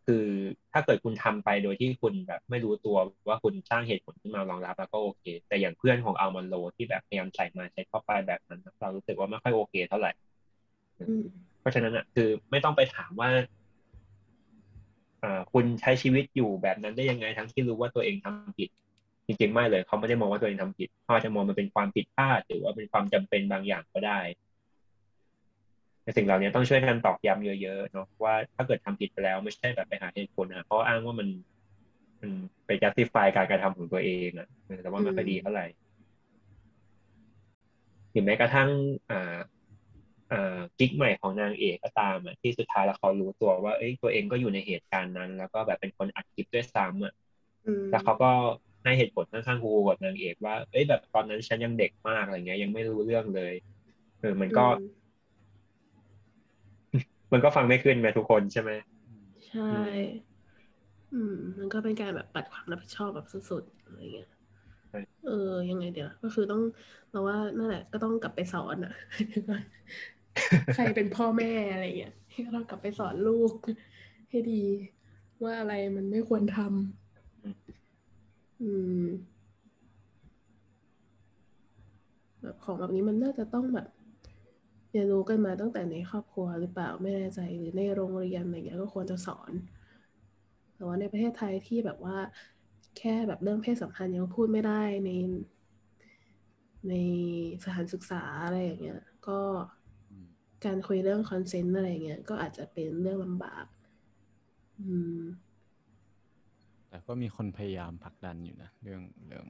คือถ้าเกิดคุณทำไปโดยที่คุณแบบไม่รู้ตัวว่าคุณสร้างเหตุผลขึ้นมารองรับแล้วก็โอเค แต่อย่างเพื่อนของอัลมอนโลที่แบบพยายามใส่มาใช้เข้าไปแบบนั้นเรารู้สึกว่าไม่ค่อยโอเค เท่าไหร่อืมเพราะฉะนั้นอะ คือไม่ต้องไปถามว่าอ่า คุณใช้ชีวิตอยู่แบบนั้นได้ยังไงทั้งที่รู้ว่าตัวเองทำผิด จริงๆไม่เลย เขาไม่ได้มองว่าตัวเองทำผิดเขาอาจจะมองมันเป็นความผิดพลาดหรือว่าเป็นความจำเป็นบางอย่างก็ได้แต่สิ่งเหล่านี้ต้องช่วยกันตอกย้ำเยอะๆเนาะว่าถ้าเกิดทำผิดไปแล้วไม่ใช่แบบไปหาเหตุผลนะเพราะอ้างว่ามันมันไป justify การกระทำของตัวเองอะเออแต่ว่ามันไม่ดีเท่าไหร่หรือแม้กระทั่ง อ่าอ่า กิ๊กใหม่ของนางเอกก็ตามอะที่สุดท้ายแล้วเขารู้ตัวว่า เอ้ยตัวเองก็อยู่ในเหตุการณ์นั้น แล้วก็แบบเป็นคนอัดคลิปด้วยซ้ำอะอืมแล้วเขาก็ให้เหตุผลค่อนข้างกูกับนางเอกว่า เอ้ยแบบตอนนั้นฉันยังเด็กมากอะไรเงี้ย ยังไม่รู้เรื่องเลยเออมันก็ มันก็ฟังไม่ขึ้นไหมทุกคนใช่ไหมใช่ อืม มันก็เป็นการแบบปัดความรับผิดชอบแบบสุดๆอะไรเงี้ยใช่เออ ยังไงเดี๋ยวก็คือต้องเราว่านั่นแหละก็ต้องกลับไปสอนอะ ใครเป็นพ่อแม่อะไรเงี้ยก็ต้องกลับไปสอนลูก ให้ดีว่าอะไรมันไม่ควรทำอืมแบบของแบบนี้มันน่าจะต้องแบบเรียนรู้กันมาตั้งแต่ในครอบครัวหรือเปล่าไม่แน่ใจหรือในโรงเรียนอะไรเงี้ยก็ควรจะสอน แต่ว่าในประเทศไทยที่แบบว่า แค่แบบเรื่องเพศสัมพันธ์ยังพูดไม่ได้ในในสถานศึกษาอะไรอย่างเงี้ย ก็ การคุยเรื่องคอนเซนต์อะไรเงี้ยก็อาจจะเป็นเรื่องลำบาก อืม แต่ก็มีคนพยายามผลักดันอยู่นะเรื่องเรื่อง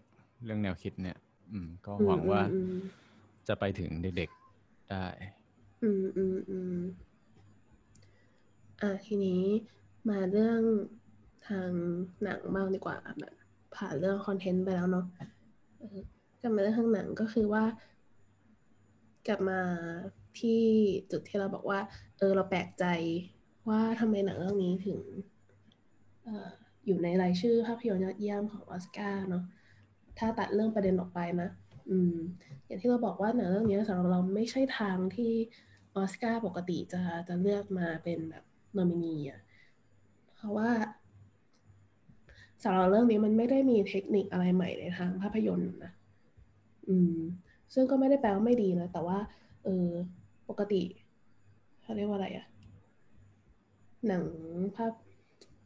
เรื่องแนวคิดเนี่ย อืม ก็หวังว่าอืมอืมจะไปถึงเด็กๆได้ อืมอืมอืมอะทีนี้มาเรื่องทางหนังบ้างดีกว่าแบบผ่านเรื่องคอนเทนต์ไปแล้วเนาะเออกลับมาเรื่องทางหนังก็คือว่า กลับมา ที่จุดที่เราบอกว่า เออเราแปลกใจว่าทำไมหนังเรื่องนี้ถึงเอ่ออยู่ในรายชื่อภาพยนตร์ยอดเยี่ยมของออสการ์เนาะถ้าตัดเรื่องประเด็นออกไปนะอืมอย่างที่เราบอกว่าหนังเรื่องนี้สำหรับเราไม่ใช่ทางที่ออสการ์ปกติจะจะเลือกมาเป็นแบบนอมินีอะเพราะว่าสำหรับเรื่องนี้มันไม่ได้มีเทคนิคอะไรใหม่ในทางภาพยนตร์นะ อืม ซึ่งก็ไม่ได้แปลว่าไม่ดีนะ แต่ว่า เออ ปกติเขาเรียกว่าอะไรอะหนังภาพ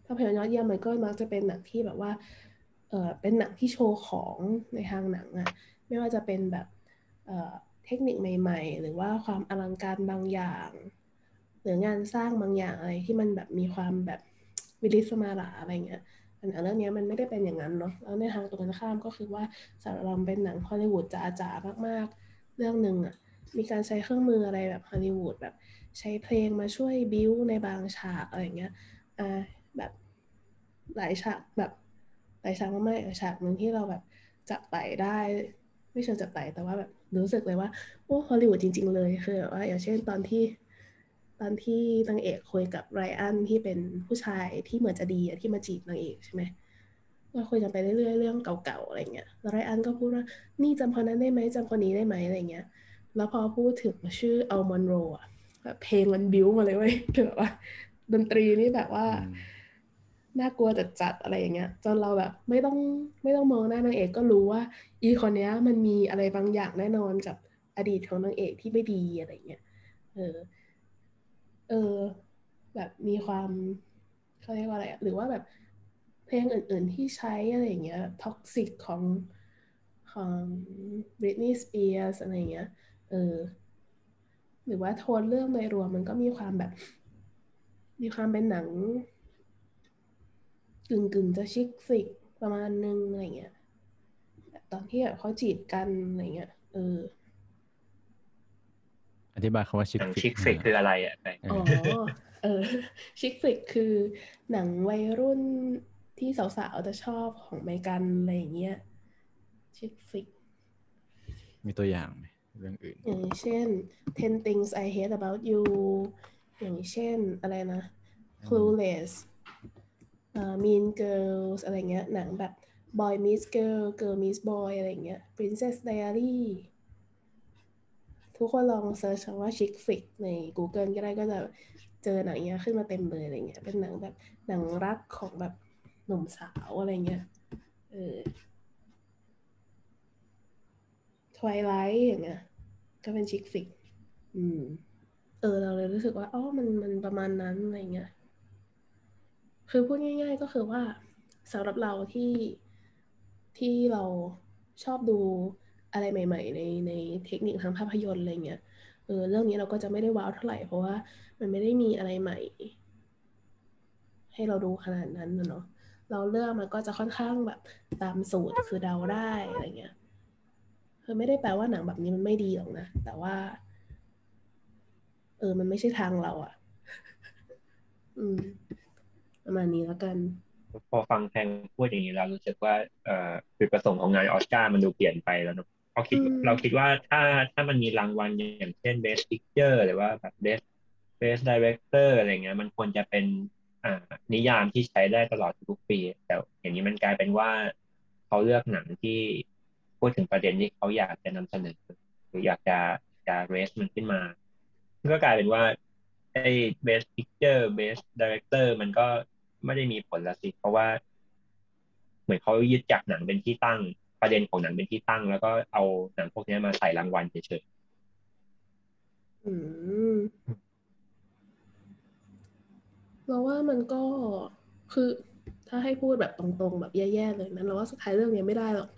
ภาพยนตร์ยอดเยี่ยมมันก็มักจะเป็นหนังที่แบบว่าเออเป็นหนังที่โชว์ของในทางหนังอะไม่ว่าจะเป็นแบบเออเทคนิคใหม่ ๆ หรือว่าความอลังการบางอย่าง หรืองานสร้างบางอย่างอะไรที่มันแบบมีความแบบวิลิศมาหราอะไรเงี้ยแต่หนังเรื่องนี้มันไม่ได้เป็นอย่างนั้นเนาะแล้วในทางตรงกันข้ามก็คือว่าสำหรับเราเป็นหนังฮอลลีวูดจ๋าๆมากๆ เรื่องหนึ่งอะ มีการใช้เครื่องมืออะไรแบบฮอลลีวูดแบบใช้เพลงมาช่วยบิวในบางฉากอะไรเงี้ยอ่าแบบหลายฉากแบบหลายฉากมากๆฉากหนึ่งที่เราแบบจับไต่ได้ ไม่เชิงจับไต่แต่ว่าแบบรู้สึกเลยว่าโอ้ฮอลลีวูดจริง ๆ เลยคือแบบว่าอย่างเช่นตอนที่ตอนที่นางเอกคุยกับไรอันที่เป็นผู้ชายที่เหมือนจะดีอะที่มาจีบนางเอกใช่ไหมก็คุยกันไปเรื่อยๆเรื่องเก่าๆอะไรเงี้ยแล้วไรอันก็พูดว่านี่จำคนนั้นได้ไหมจำคนนี้ได้ไหมอะไรเงี้ย แล้วพอพูดถึงชื่ออัลมอนโรอะแบบเพลงมันบิ้วมาเลยเว้ยคือแบบว่า ดนตรีนี่แบบว่าอืมน่ากลัวจัดจัดๆอะไรอย่างเงี้ยจนเราแบบไม่ต้องไม่ต้องมองหน้านางเอกก็รู้ว่า อีคนเนี้ยมันมีอะไรบางอย่างแน่นอนกับอดีตของนางเอกที่ไม่ดีอะไรเงี้ยเออ เออ แบบมีความเขาเรียกว่าอะไรอะหรือว่าแบบเพลงอื่น ๆ ที่ใช้อะไรอย่างเงี้ยท็อกซิกของของ Britney Spears อะไรอย่างเงี้ย เออ หรือว่าโทนเรื่องโดยรวมมันก็มีความแบบ มีความเป็นหนังกึ่งกึ่งจะ chick flick ประมาณนึงอะไรเงี้ยแบบตอนที่แบบเขาจีบกันอะไรเงี้ยเออ อธิบายคำว่า chick หนัง flick chick flick คืออะไรอะไปเออ๋ออเออ chick flick คือหนังวัยรุ่นที่สาวๆจะชอบของอเมริกันอะไรอย่างเงี้ยชิคฟลิก มีตัวอย่างไหม เรื่องอื่น อย่างเช่น Ten Things I Hate About You อย่างเช่นอะไรนะ Clueless เอ่อ Mean Girls อะไรเงี้ย หนังแบบ Boy Meets Girl Girl Meets Boy อะไรเงี้ย Princess Diary ทุกคนลองเซิร์ชคำว่า chick flick ใน Google ก็ได้ก็จะเจอหนังเนี้ยขึ้นมาเต็มเลยอะไรเงี้ย เป็นหนังแบบหนังรักของแบบหนุ่มสาวอะไรเงี้ย เออ Twilight อย่างเงี้ยก็เป็น chick flick อืม เออ เราเลยรู้สึกว่าอ๋อมันมันประมาณนั้นอะไรเงี้ยคือพูดง่าย ๆ ก็คือว่าสำหรับเราที่ที่เราชอบดูอะไรใหม่ ๆ ในในเทคนิคทางภาพยนตร์อะไรเงี้ยเออเรื่องนี้เราก็จะไม่ได้ว้าวเท่าไหร่เพราะว่ามันไม่ได้มีอะไรใหม่ ให้เราดูขนาดนั้นนะเนาะเราเลือกมันก็จะค่อนข้างแบบตามสูตรคือเดาได้อะไรเงี้ย คือไม่ได้แปลว่าหนังแบบนี้มันไม่ดีหรอกนะ แต่ว่า เออ มันไม่ใช่ทางเราอะอืม ประมาณนี้แล้วกัน พอฟังแพงพูดอย่างนี้เรารู้สึกว่า เอ่อจุดประสงค์ของงานออสการ์มันดูเปลี่ยนไปแล้วเนอะเราคิดอืมเราคิดว่าถ้าถ้ามันมีรางวัลอย่างเช่น Best Picture หรือว่าแบบ Best Best Director อะไรเงี้ย มันควรจะเป็น อ่า นิยามที่ใช้ได้ตลอดทุกปี แต่อย่างนี้มันกลายเป็นว่าเขาเลือกหนังที่ พูดถึงประเด็นที่เขาอยากจะนำเสนอหรืออยากจะจะเรสมันขึ้นมาก็กลายเป็นว่าไอ้ best picture best director มันก็ไม่ได้มีผลละสิ เพราะว่า เหมือนเขายึดจากหนังเป็นที่ตั้ง ประเด็นของหนังเป็นที่ตั้ง แล้วก็เอาหนังพวกนี้มาใส่รางวัลเฉยอืมเราว่ามันก็คือถ้าให้พูดแบบตรงๆ แบบแย่ๆเลยนะเราว่าสุดท้ายเรื่องนี้ไม่ได้หรอก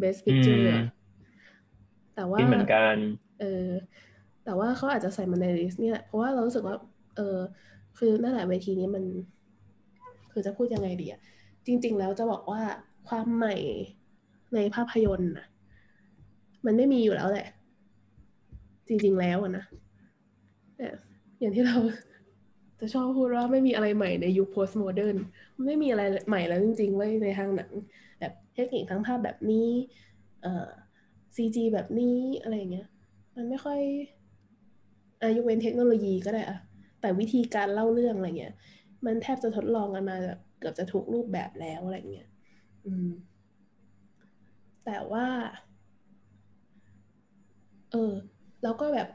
best ๆอื picture มอะแต่ว่าคิดเหมือนกันเออแต่ว่าเขาอาจจะใส่มันในลิสต์เนี่ยเพราะว่าเรารู้สึกว่า เออคือนั่นแหละเวทีนี้มัน คือจะพูดยังไงดีอะจริง ๆ แล้วจะบอกว่าความใหม่ในภาพยนตร์นะมันไม่มีอยู่แล้วแหละ จริง ๆ แล้วอะนะแต่อย่างที่เราจะชอบพูดว่าไม่มีอะไรใหม่ในยุค post modern มันไม่มีอะไรใหม่แล้วจริงๆไว้ในทางหนังแบบ เทคนิคทั้งภาพแบบนี้เอ่อ CG แบบนี้อะไรเงี้ย มันไม่ค่อยอายุเว้นเทคโนโลยีก็ได้อะแต่วิธีการเล่าเรื่องอะไรเงี้ย มันแทบจะทดลองกันมาแบบเกือบจะทุกรูปแบบแล้วอะไรเงี้ยอืม แต่ว่า เออ แล้วก็แบบ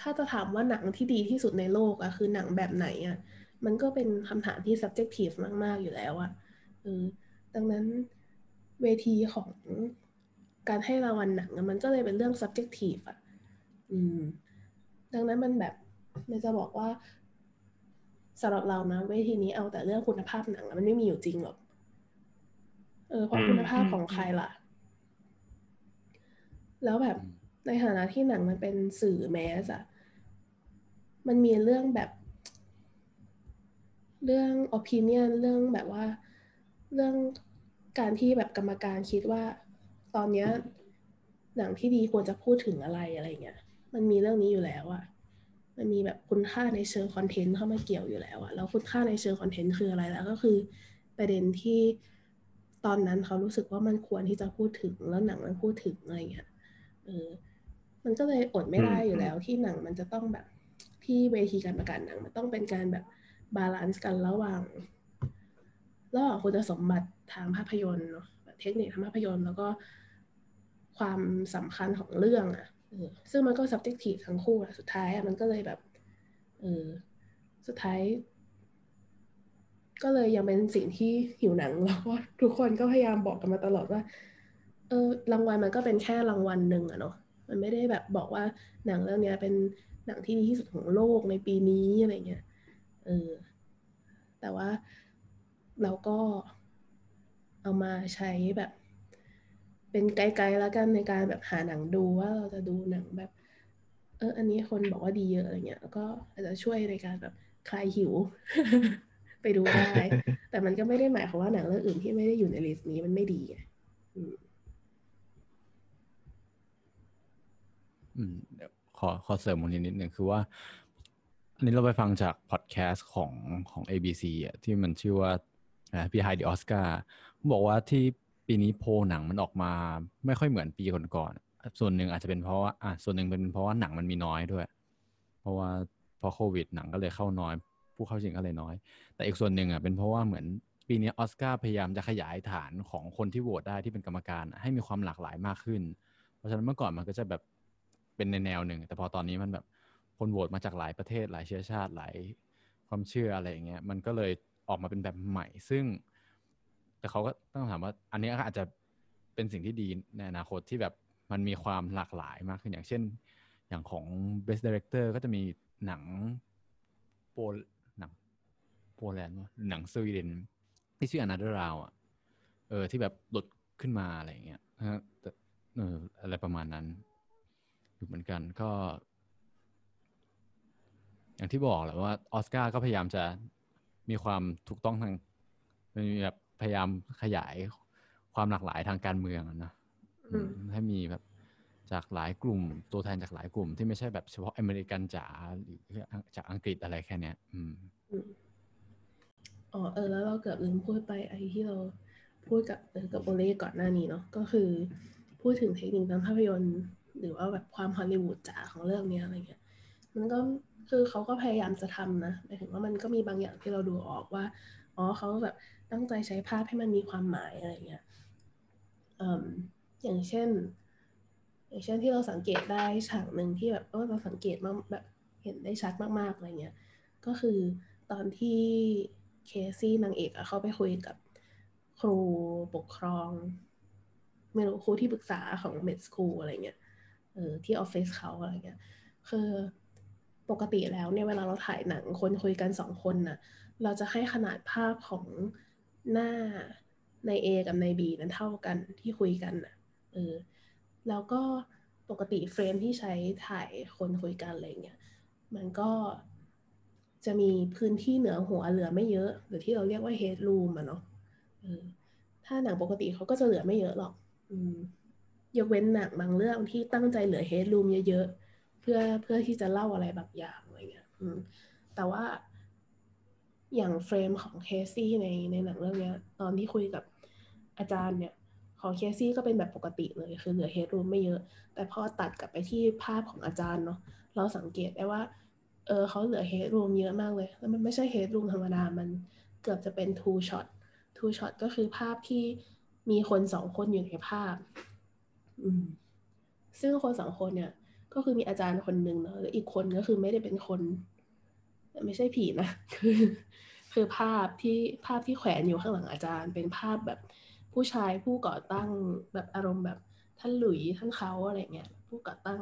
ถ้าจะถามว่าหนังที่ดีที่สุดในโลกอะคือหนังแบบไหนอะมันก็เป็นคำถามที่ subjective มาก ๆ อยู่แล้วอะเออดังนั้น เวทีของการให้รางวัลหนังมันก็เลยเป็นเรื่อง subjective อะอืม ดังนั้นมันแบบมันจะบอกว่าสำหรับเรานะเวทีนี้เอาแต่เรื่องคุณภาพหนังมันไม่มีอยู่จริงหรอก เออเพราะคุณภาพของใครล่ะ แล้วแบบในฐานะที่หนังมันเป็นสื่อแมสอะมันมีเรื่องแบบ เรื่อง opinion เรื่องแบบว่า เรื่อง การที่แบบกรรมการคิดว่า ตอนเนี้ยหนังที่ดีควรจะพูดถึงอะไรอะไรเงี้ย มันมีเรื่องนี้อยู่แล้วอะมันมีแบบคุณค่าในเชิง content เข้ามาเกี่ยวอยู่แล้วอะแล้วคุณค่าในเชิง content คืออะไรแล้ว ก็คือประเด็นที่ตอนนั้นเขารู้สึกว่ามันควรที่จะพูดถึงแล้วหนังมันพูดถึงอะไรเงี้ย เออ มันก็เลยอดไม่ได้อยู่แล้ว ที่หนังมันจะต้องแบบที่เวทีการประกาศหนังมันต้องเป็นการแบบ balance กันระหว่างระหว่างคุณสมบัติ ทางภาพยนตร์เนาะเทคนิคทางภาพยนตร์ แล้วก็ความสำคัญของเรื่องอะเออซึ่งมันก็ subjective ทั้งคู่อะสุดท้ายอะมันก็เลยแบบเออสุดท้าย ก็เลยยังเป็นสิ่งที่หิวหนังแล้วก็ทุกคนก็พยายามบอกกันมาตลอดว่า เออรางวัลมันก็เป็นแค่รางวัลหนึ่งอะเนาะมันไม่ได้แบบบอกว่าหนังเรื่องนี้เป็นหนังที่ดีที่สุดของโลกในปีนี้อะไรเงี้ยเออแต่ว่าเราก็ เอามาใช้แบบ เป็นไกด์ๆแล้วกันในการแบบหาหนังดูว่าเราจะดูหนังแบบ เออ อันนี้คนบอกว่าดีเยอะอะไรเงี้ยแล้วก็อาจจะช่วยในการแบบคลายหิว ไปดูได้ แต่มันก็ไม่ได้หมายความว่าหนังเรื่องอื่นที่ไม่ได้อยู่ในลิสต์นี้มันไม่ดีไงอืมอืมเดี๋ยวขอขอเสริมคนนี้นิดหนึ่งคือว่า อันนี้เราไปฟังจากพอดแคสต์ของของ ABC อะที่มันชื่อว่า อ่า Behind the Oscar บอกว่าที่ปีนี้โพลหนังมันออกมา ไม่ค่อยเหมือนปีก่อนๆส่วนหนึ่งอาจจะเป็นเพราะว่าอะส่วนหนึ่งเป็นเพราะว่าหนังมันมีน้อยด้วย เพราะว่าพราะโควิดหนังก็เลยเข้าน้อย ผู้เข้าชิงก็เลยน้อย แต่อีกส่วนหนึ่งอะเป็นเพราะว่าเหมือนปีนี้ออสการ์พยายามจะขยายฐานของคนที่โหวตได้ที่เป็นกรรมการ ให้มีความหลากหลายมากขึ้น เพราะฉะนั้นเมื่อก่อนมันก็จะแบบเป็นในแนวหนึ่ง แต่พอตอนนี้มันแบบคนโหวตมาจากหลายประเทศหลายเชื้อชาติหลายความเชื่ออะไรอย่างเงี้ยมันก็เลย ออกมาเป็นแบบใหม่ ซึ่ง แต่เขาก็ต้องถามว่า อันนี้ก็อาจจะเป็นสิ่งที่ดีในอนาคตที่แบบมันมีความหลากหลายมากขึ้นอย่างเช่น อย่างของ Best Director ก็จะมีหนังโปหนังโปแลนด์หนังสวีเดนที่ชื่อ Another Round อะเออที่แบบหลุดขึ้นมาอะไรอย่างเงี้ยนะฮะแต่เอออะไรประมาณนั้น อยู่เหมือนกันก็ อย่างที่บอกแหละว่าออสการ์ก็พยายามจะ มีความถูกต้องทางมีแบบพยายามขยายความหลากหลายทางการเมืองอะนะอืมให้มีแบบจากหลายกลุ่มตัวแทนจากหลายกลุ่ม ที่ไม่ใช่แบบเฉพาะอเมริกันจ๋าหรือจากอังกฤษอะไรแค่เนี้ย อืมอืมอ๋อเออแล้วเราเกือบลืมพูดไปไอ้ที่เราพูดกับเออกับโอเล่ก่อนหน้านี้เนาะก็คือพูดถึงเทคนิคทางภาพยนตร์ หรือว่าแบบความฮอลลีวูดจ๋าของเรื่องเนี้ยอะไรเงี้ย มันก็ คือเขาก็พยายามจะทำนะหมายถึงว่ามันก็มีบางอย่างที่เราดูออกว่าอ๋อเขาแบบตั้งใจใช้ภาพให้มันมีความหมายอะไรเงี้ยอย่างเช่น อย่างเช่นที่เราสังเกตได้ฉากหนึ่งที่แบบเออเราสังเกตมากแบบเห็นได้ชัดมากๆอะไรเงี้ยก็คือตอนที่เคซี่นางเอกอะเขาไปคุยกับครูปกครอง ไม่รู้ครูที่ปรึกษาของเมดสคูลอะไรเงี้ยเออที่ออฟฟิศเขาอะไรเงี้ยคือ ปกติแล้วเนี่ยเวลาเราถ่ายหนังคนคุยกันสองคนน่ะ เราจะให้ขนาดภาพของหน้าใน A กับใน B นั้นเท่ากันที่คุยกันน่ะเออแล้วก็ปกติ frame ที่ใช้ถ่ายคนคุยกันอะไรเงี้ยมันก็จะมีพื้นที่เหนือหัวเหลือไม่เยอะ หรือที่เราเรียกว่า headroom อะเนาะเออถ้าหนังปกติเขาก็จะเหลือไม่เยอะหรอกอืมยกเว้นหนังบางเรื่องที่ตั้งใจเหลือ headroom เยอะๆ เพื่อเพื่อที่จะเล่าอะไรแบบอย่างอะไรเงี้ยแต่ว่าอย่าง frame ของเคซี่ในในหนังเรื่องเนี้ยตอนที่คุยกับอาจารย์เนี่ย ของเคซี่ก็เป็นแบบปกติเลย คือเหลือ headroom ไม่เยอะ แต่พอตัดกลับไปที่ภาพของอาจารย์เนาะเราสังเกตได้ว่า เออเขาเหลือ headroom เยอะมากเลย แล้วมันไม่ใช่ headroom ธรรมดา มันเกือบจะเป็น two shot two shot ก็คือภาพที่มีคนสองคนอยู่ในภาพ อืมซึ่งคนสองคนเนี่ย ก็คือมีอาจารย์คนหนึ่งเนาะแล้วอีกคนก็คือไม่ได้เป็นคน ไม่ใช่ผีนะคือคือภาพที่ภาพที่แขวนอยู่ข้างหลังอาจารย์ เป็นภาพแบบผู้ชายผู้ก่อตั้งแบบอารมณ์แบบท่านหลุยท่านเขาอะไรเงี้ยผู้ก่อตั้ง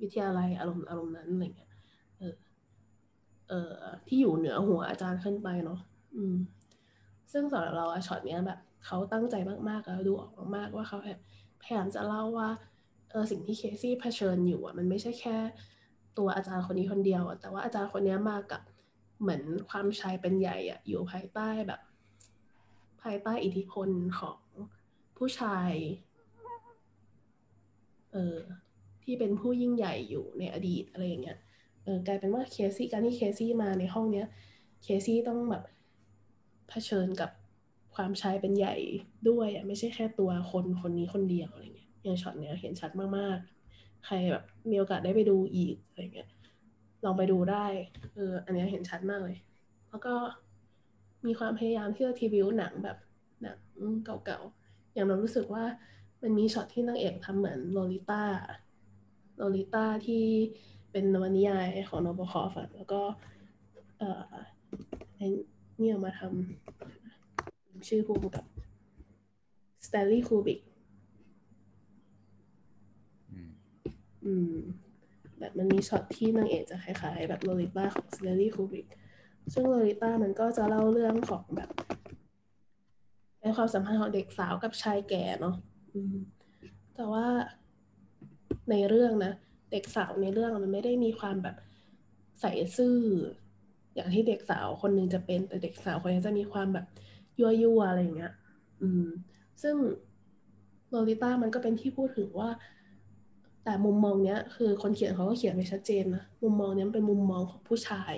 วิทยาลัยอารมณ์อารมณ์นั้นอะไรเงี้ยเออเออที่อยู่เหนือหัวอาจารย์ขึ้นไปเนาะอืม ซึ่งสำหรับเราช็อตเนี้ยแบบเขาตั้งใจมากๆแล้วดูออกมากๆว่าเขาแบบพยายามจะเล่าว่า ออสิ่งที่เคซี่เผชิญอยู่อะมันไม่ใช่แค่ ตัวอาจารย์คนนี้คนเดียวอะแต่ว่าอาจารย์คนนี้มากับเหมือนความชายเป็นใหญ่อะอยู่ภายใต้แบบ ภายใต้อิทธิพลของผู้ชายเออที่เป็นผู้ยิ่งใหญ่อยู่ในอดีตอะไรอย่างเงี้ยเออกลายเป็นว่าเคซี่การที่เคซี่มาในห้องเนี้ยเคซี่ต้องแบบเผชิญกับความชายเป็นใหญ่ด้วยอะไม่ใช่แค่ตัวคนคนนี้คนเดียวอะไรเงี้ย อย่างช็อตเนี้ยเห็นชัดมากๆ ใครแบบมีโอกาสได้ไปดูอีกอะไรเงี้ยลองไปดูได้เอออันเนี้ยเห็นชัดมากเลย แล้วก็มีความพยายามที่จะทีวิวหนังแบบหนังเก่าๆ อย่างเรารู้สึกว่ามันมีช็อตที่นางเอกทำเหมือนโลลิต้าโลลิต้าที่เป็นนวนิยายของโนบคอฟแล้วก็เอ่อเนี่ยมาทำชื่อผู้กำกับส แต นลีย์คูบริก อืม อืม แบบมันมีช็อตที่นางเอกจะคล้ายๆ แบบโลลิต้าของส t ต n ลีย์คูบิกซึ่งโลลิต้ามันก็จะเล่าเรื่องของแบบเป็นความสัมพันธ์ของเด็กสาวกับชายแก่เนาะอืมแต่ว่าในเรื่องนะ เด็กสาวในเรื่องมันไม่ได้มีความแบบใสซื่อ อย่างที่เด็กสาวคนหนึ่งจะเป็นแต่เด็กสาวคนนี้จะมีความแบบยั่วยั่วอะไรอย่างเงี้ย อืม ซึ่งโลลิต้ามันก็เป็นที่พูดถึงว่า แต่มุมมองเนี้ย คือคนเขียนเขาก็เขียนไว้ชัดเจนนะมุมมองเนี้ยเป็นมุมมองของผู้ชาย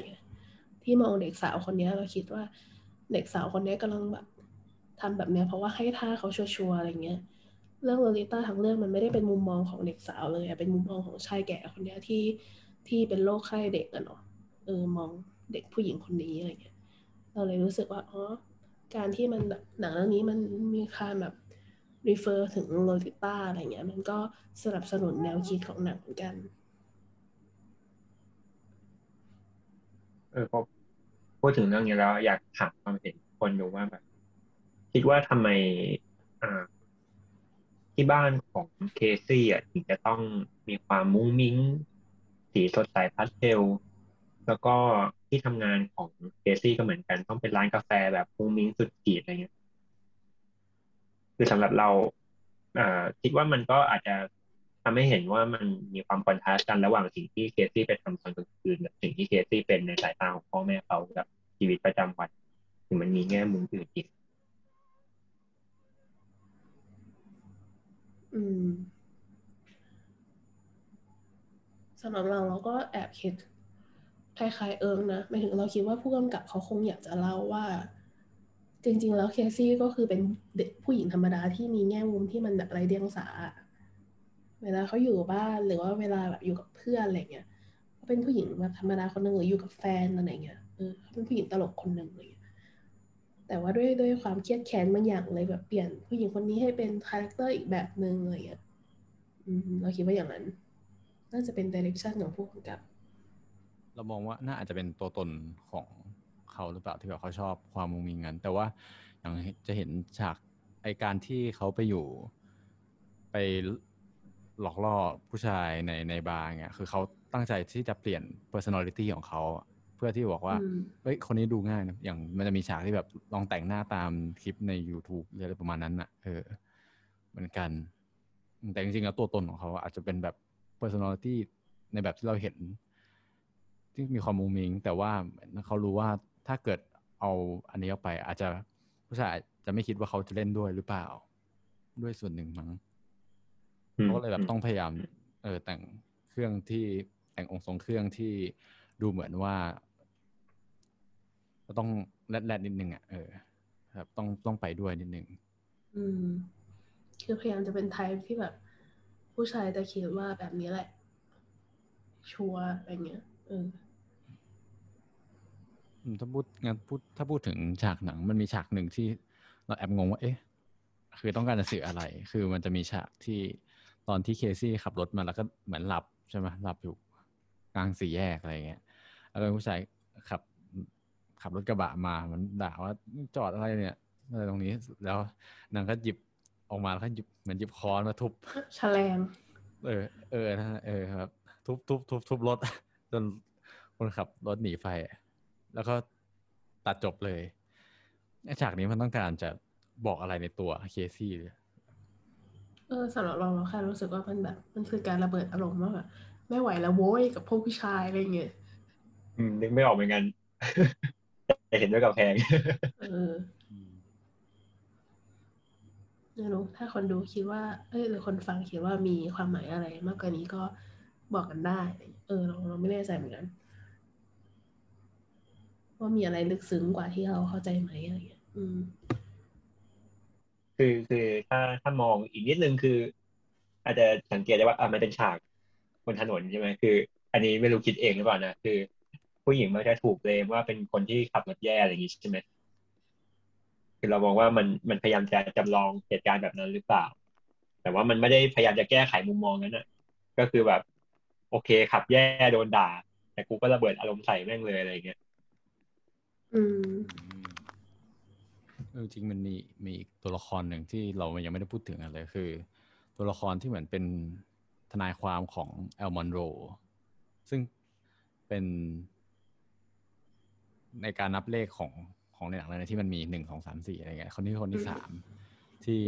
ที่มองเด็กสาวคนนี้เราคิดว่า เด็กสาวคนนี้ยกำลังแบบทำแบบเนี้ยเพราะว่าให้ท่าเขาชัวร์ๆอะไรเงี้ยเรื่องโลลิต้าทั้งเรื่องมันไม่ได้เป็นมุมมองของเด็กสาวเลยอะเป็นมุมมองของชายแก่คนนี้ที่ที่เป็นโรคไข้เด็กอะเนาะเออมองเด็กผู้หญิงคนนี้อะไรเงี้ย เราเลยรู้สึกว่าอ๋อการที่มันหนังเรื่องนี้มันมีการแบบ refer ถึงโลลิต้าอะไรเงี้ย มันก็สนับสนุนแนวคิดของหนังเหมือนกัน เออพอพูดถึงเรื่องนี้แล้วอยากถามความเห็นคนดูว่าแบบคิดว่าทำไมอ่าที่บ้านของเคซี่อะถึงจะต้องมีความมุ้งมิ้ง สีสดใสพาสเทลแล้วก็ที่ทำงานของเคซี่ก็เหมือนกัน ต้องเป็นร้านกาแฟแบบมุ้งมิ้งสุดขีดอะไรเงี้ย คือสำหรับเราอ่าคิดว่ามันก็อาจจะทำให้เห็นว่ามันมีความ contrast กันระหว่างสิ่งที่เคซี่ไปทำตอนกลางคืนกับสิ่งที่เคซี่เป็นในสายตาของพ่อแม่เขากับชีวิตประจำวันถึงมันมีแง่มุมอื่นอีกอืมสำหรับเราเราก็แอบคิดคล้ายๆเอิงนะหมายถึงเราคิดว่าผู้กำกับเขาคงอยากจะเล่าว่า จริง ๆ แล้วเคซี่ก็คือเป็นเด็กผู้หญิงธรรมดาที่มีแง่มุมที่มันแบบไรเดียงสา เวลาเขาอยู่บ้านหรือว่าเวลาแบบอยู่กับเพื่อนอะไรเงี้ยเขาเป็นผู้หญิงแบบธรรมดาคนหนึ่งหรืออยู่กับแฟนอะไรเงี้ยเออเขาเป็นผู้หญิงตลกคนหนึ่งอะไรเงี้ยแต่ว่าด้วยด้วยความเคียดแค้นบางอย่างเลยแบบเปลี่ยนผู้หญิงคนนี้ให้เป็น character อีกแบบหนึ่งอะไรเงี้ยอืมเราคิดว่าอย่างนั้น น่าจะเป็น direction ของผู้กำกับ เรามองว่าน่าอาจจะเป็นตัวตนของ เขาหรือเปล่าที่แบบเขาชอบความมุ้งมิ้งกันแต่ว่าอย่างจะเห็นฉากไอการที่เขาไปอยู่ ไปหลอกล่อผู้ชายในในบาร์เงี้ยคือเขาตั้งใจที่จะเปลี่ยน personality ของเขาอะเพื่อที่บอกว่าอืมเฮ้ยคนนี้ดูง่ายนะอย่างมันจะมีฉากที่แบบลองแต่งหน้าตามคลิปใน YouTube หรืออะไรประมาณนั้นน่ะเออเหมือนกัน แต่จริงๆแล้วตัวตนของเขาอาจจะเป็นแบบ personality ในแบบที่เราเห็น ที่มีความมุงมิง แต่ว่าเขารู้ว่า ถ้าเกิดเอาอันนี้ออกไป อาจจะผู้ชายจะไม่คิดว่าเขาจะเล่นด้วยหรือเปล่า ด้วยส่วนหนึ่งมั้งเขาก็เลยแบบต้องพยายาม เออแต่งเครื่องที่แต่งองค์ทรงเครื่องที่ดูเหมือนว่าก็ต้องแรดๆนิดนึงอะเออครับต้องต้องไปด้วยนิดนึงอืม คือพยายามจะเป็นไทป์ที่แบบ ผู้ชายจะคิดว่าแบบนี้แหละ ชัวร์อะไรเงี้ยเออ ถ้าพูดงั้นพูดถ้าพูดถึงฉากหนังมันมีฉากหนึ่งที่เราแอบงงว่าเอ๊ะ คือต้องการจะสื่ออะไร คือมันจะมีฉากที่ตอนที่เคซี่ขับรถมาแล้วก็เหมือนหลับใช่ไหมหลับอยู่กลางสี่แยกอะไรเงี้ยแล้วผู้ชายขับขับรถกระบะมา มันด่าว่าจอดอะไรเนี่ยอะไรตรงนี้ แล้วนางก็หยิบออกมาแล้วก็หยิบเหมือนหยิบค้อนมาทุบแฉลงเออ เออนะเออครับ ทุบทุบทุบทุบรถจนคนขับรถหนีไฟ แล้วก็ตัดจบเลยฉากนี้มันต้องการจะบอกอะไรในตัวเคซี่เลยเออสำหรับเราเราแค่รู้สึกว่ามันแบบ มันคือการระเบิดอารมณ์ว่าแบบไม่ไหวแล้วโว้ยกับพวกผู้ชายอะไรเงี้ยอืมนึกไม่ออกเหมือนกันแต่เห็นด้วยกับแพงเออไม่รู้ถ้าคนดูคิดว่า เอ้ยหรือคนฟังคิดว่ามีความหมายอะไรมากกว่านี้ก็บอกกันได้ เออเราเราไม่แน่ใจเหมือนกัน ว่ามีอะไรลึกซึ้งกว่าที่เราเข้าใจไหมอะไรเงี้ยอืม คือคือถ้าถ้ามองอีกนิดนึงคือ อาจจะสังเกตได้ว่าอะมันเป็นฉากบนถนนใช่ไหมคือ อันนี้ไม่รู้คิดเองหรือเปล่านะคือ ผู้หญิงมักจะถูกเลมว่าเป็นคนที่ขับรถแย่อะไรอย่างงี้ใช่ไหมคือเรามองว่ามันมันพยายามจะจำลองเหตุการณ์แบบนั้นหรือเปล่า แต่ว่ามันไม่ได้พยายามจะแก้ไขมุมมองนั้นนะก็คือแบบ โอเคขับแย่โดนด่า แต่กูก็ระเบิดอารมณ์ใส่แม่งเลยอะไรอย่างเงี้ย อืมเออจริงมันมีมีอีกตัวละครหนึ่งที่เรายังไม่ได้พูดถึงอะไรคือ ตัวละครที่เหมือนเป็นทนายความของแอลมอนโร ซึ่งเป็น ในการนับเลขของของในหนังเลยที่มันมีหนึ่งสองสามสี่อะไรเงี้ยคนนี้คนที่สามที่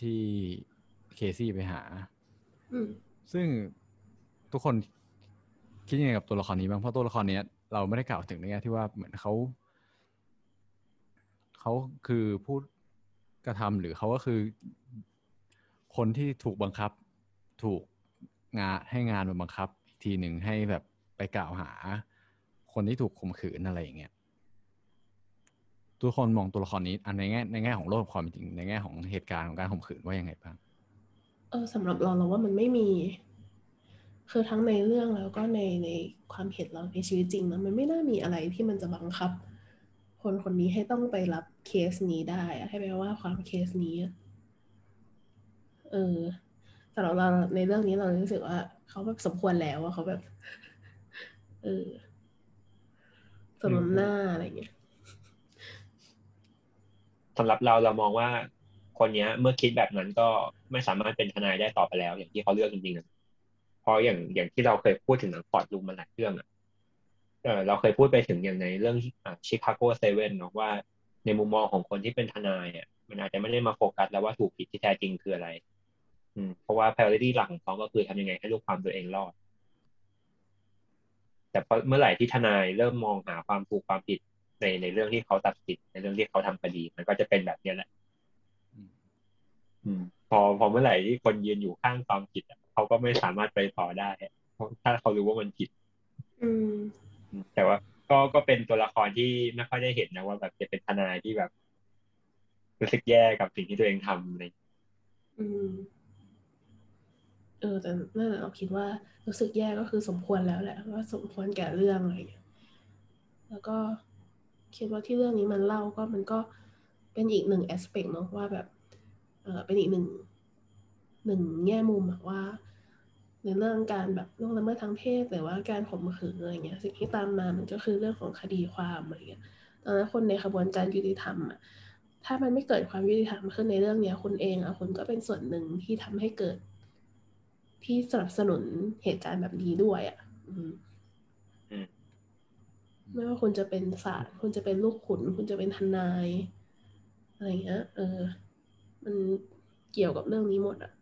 ที่เคซี่ไปหา ซึ่งทุกคนคิดยังไงกับตัวละครนี้บ้างเพราะตัวละครเนี้ยเราไม่ได้กล่าวถึงในแง่ที่ว่าเหมือนเขา เขาคือพูดกระทำหรือเขาก็คือ คนที่ถูกบังคับ ถูกงานให้งานมาบังคับอีกทีหนึ่งให้แบบไปกล่าวหา คนที่ถูกข่มขืนอะไรอย่างเงี้ยทุกคนมองตัวละครนี้อันในแง่ในแง่ของโลกความจริงในแง่ของเหตุการณ์ของการข่มขืนว่ายังไงบ้างเออสำหรับเราเราว่ามันไม่มี คือทั้งในเรื่องแล้วก็ในในความเห็นเราในชีวิตจริงนะมันไม่น่ามีอะไรที่มันจะบังคับ คนคนนี้ให้ต้องไปรับ เคสนี้ได้อะให้แปลว่าความเคสนี้อะเออสำหรับเราในเรื่องนี้เรารู้สึกว่า เขาแบบสมควรแล้วอะเขาแบบ เออสมน้ำหน้าอะไรเงี้ยสำหรับเราเรามองว่า คนเนี้ย เมื่อคิดแบบนั้นก็ไม่สามารถเป็นทนายได้ต่อไปแล้ว อย่างที่เขาเลือกจริงๆนะเพราะอย่างอย่างที่เราเคยพูดถึงหนัง courtroom มาหลายเรื่องอะเออเราเคยพูดไปถึงอย่างในเรื่องชิคาโกเซเว่นเนาะว่า ในมุมมองของคนที่เป็นทนายอะมันอาจจะไม่ได้มาโฟกัสแล้วว่าถูกผิดที่แท้จริงคืออะไร อืมเพราะว่า priority หลักของเขาก็คือทำยังไงให้ลูกความตัวเองรอด แต่พอเมื่อไหร่ที่ทนายเริ่มมองหาความถูกความผิดในในเรื่องที่เขาตัดสินในเรื่องที่เขาทำคดี มันก็จะเป็นแบบเนี้ยแหละอืมอืมพอพอเมื่อไหร่ที่คนยืนอยู่ข้างความผิดอะเขาก็ไม่สามารถไปต่อได้เพราะถ้าเขารู้ว่ามันผิดอืมอืมแต่ว่า ก็ก็เป็นตัวละครที่ไม่ค่อยได้เห็นนะว่าแบบจะเป็นทนายที่แบบ รู้สึกแย่กับสิ่งที่ตัวเองทำอะไรอย่างเงี้ยอืมเออแต่นั่นเราคิดว่ารู้สึกแย่ก็คือสมควรแล้วแหละว่าสมควรแก่เรื่องอะไรอย่างเงี้ยแล้วก็คิดว่าที่เรื่องนี้มันเล่าก็มันก็เป็นอีกหนึ่งแอสเปกเนาะว่าแบบเออเป็นอีกหนึ่งหนึ่งแง่มุมว่า ในเรื่องการแบบล่วงละเมิดทางเพศหรือว่าการข่มขืนอะไรเงี้ย สิ่งที่ตามมามันก็คือเรื่องของคดีความอะไรเงี้ยตอนนั้นคนในขบวนการยุติธรรมอะถ้ามันไม่เกิดความยุติธรรมขึ้นในเรื่องเนี้ยคุณเองอะคุณก็เป็นส่วนหนึ่งที่ทำให้เกิด ที่สนับสนุนเหตุการณ์แบบนี้ด้วยอะอืมอืมไม่ว่าคุณจะเป็นศาลคุณจะเป็นลูกขุน คุณจะเป็นทนาย อะไรเงี้ย เออ มันเกี่ยวกับเรื่องนี้หมดอะก็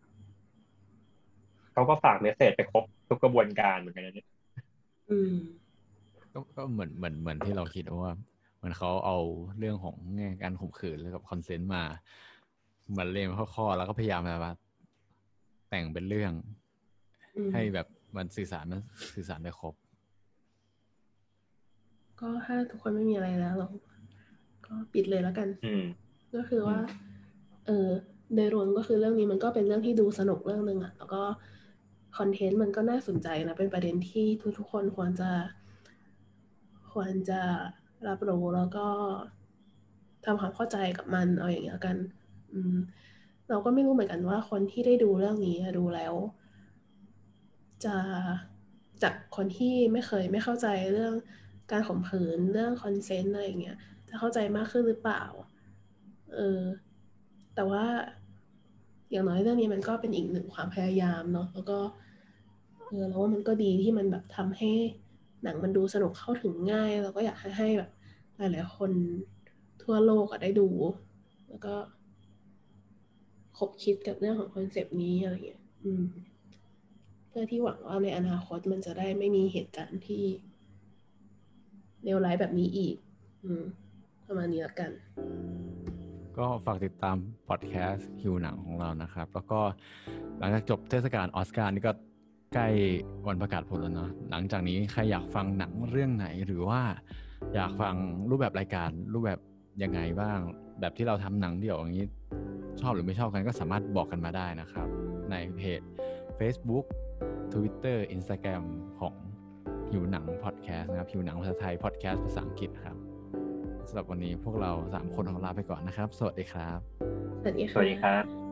เขาก็ฝากเมสเซจไปครบทุกกระบวนการเหมือนกันนะเนี่ยอืมก็ก็เหมือนเหมือนเหมือนที่เราคิดว่าเหมือนเขาเอาเรื่องของแง่การข่มขืนแล้วกับคอนเซนต์มามาเรียงข้อๆแล้วก็พยายามแบบว่าแต่งเป็นเรื่องอืมให้แบบมันสื่อสารมันสื่อสารได้ครบ ก็ถ้าทุกคนไม่มีอะไรแล้วเราก็ปิดเลยแล้วกันอืมก็คือว่า เออโดยรวมก็คือเรื่องนี้มันก็เป็นเรื่องที่ดูสนุกเรื่องหนึ่งอะแล้วก็ คอนเทนต์มันก็น่าสนใจนะ เป็นประเด็นที่ทุกๆคนควรจะ ควรจะรับรู้แล้วก็ทำความเข้าใจกับมันเอาอย่างเงี้ยกัน อืม เราก็ไม่รู้เหมือนกันว่าคนที่ได้ดูเรื่องนี้ดูแล้ว จะจากคนที่ไม่เคยไม่เข้าใจเรื่องการข่มขืนเรื่องคอนเซนต์อะไรอย่างเงี้ยจะเข้าใจมากขึ้นหรือเปล่า เออ แต่ว่า อย่างน้อยเรื่องนี้มันก็เป็นอีกหนึ่งความพยายามเนาะแล้วก็เออเราว่ามันก็ดีที่มันแบบทำให้หนังมันดูสนุกเข้าถึงง่าย แล้วก็อยากให้ให้แบบหลายๆคนทั่วโลกอะได้ดู แล้วก็ขบคิดกับเรื่องของ concept นี้อะไรเงี้ยอืมเพื่อที่หวังว่าในอนาคตมันจะได้ไม่มีเหตุการณ์ที่เลวร้ายแบบนี้อีก อืม ประมาณนี้ละกัน ก็ฝากติดตามพอดแคสต์ฮิวหนังของเรานะครับ แล้วก็หลังจากจบเทศกาลออสการ์นี่ก็ใกล้วันประกาศผลแล้วเนาะหลังจากนี้ใครอยากฟังหนังเรื่องไหนหรือว่าอยากฟังรูปแบบรายการรูปแบบยังไงบ้าง แบบที่เราทำหนังเดี่ยวอย่างนี้ ชอบหรือไม่ชอบกันก็สามารถบอกกันมาได้นะครับ ในเพจ Facebook Twitter Instagram ของหิวหนังพอดแคสต์นะครับหิวหนังภาษาไทยพอดแคสต์ภาษาอังกฤษครับ สำหรับวันนี้พวกเราสามคนขอลาไปก่อนนะครับ สวัสดีครับ สวัสดีสค่ะวัสดีครับ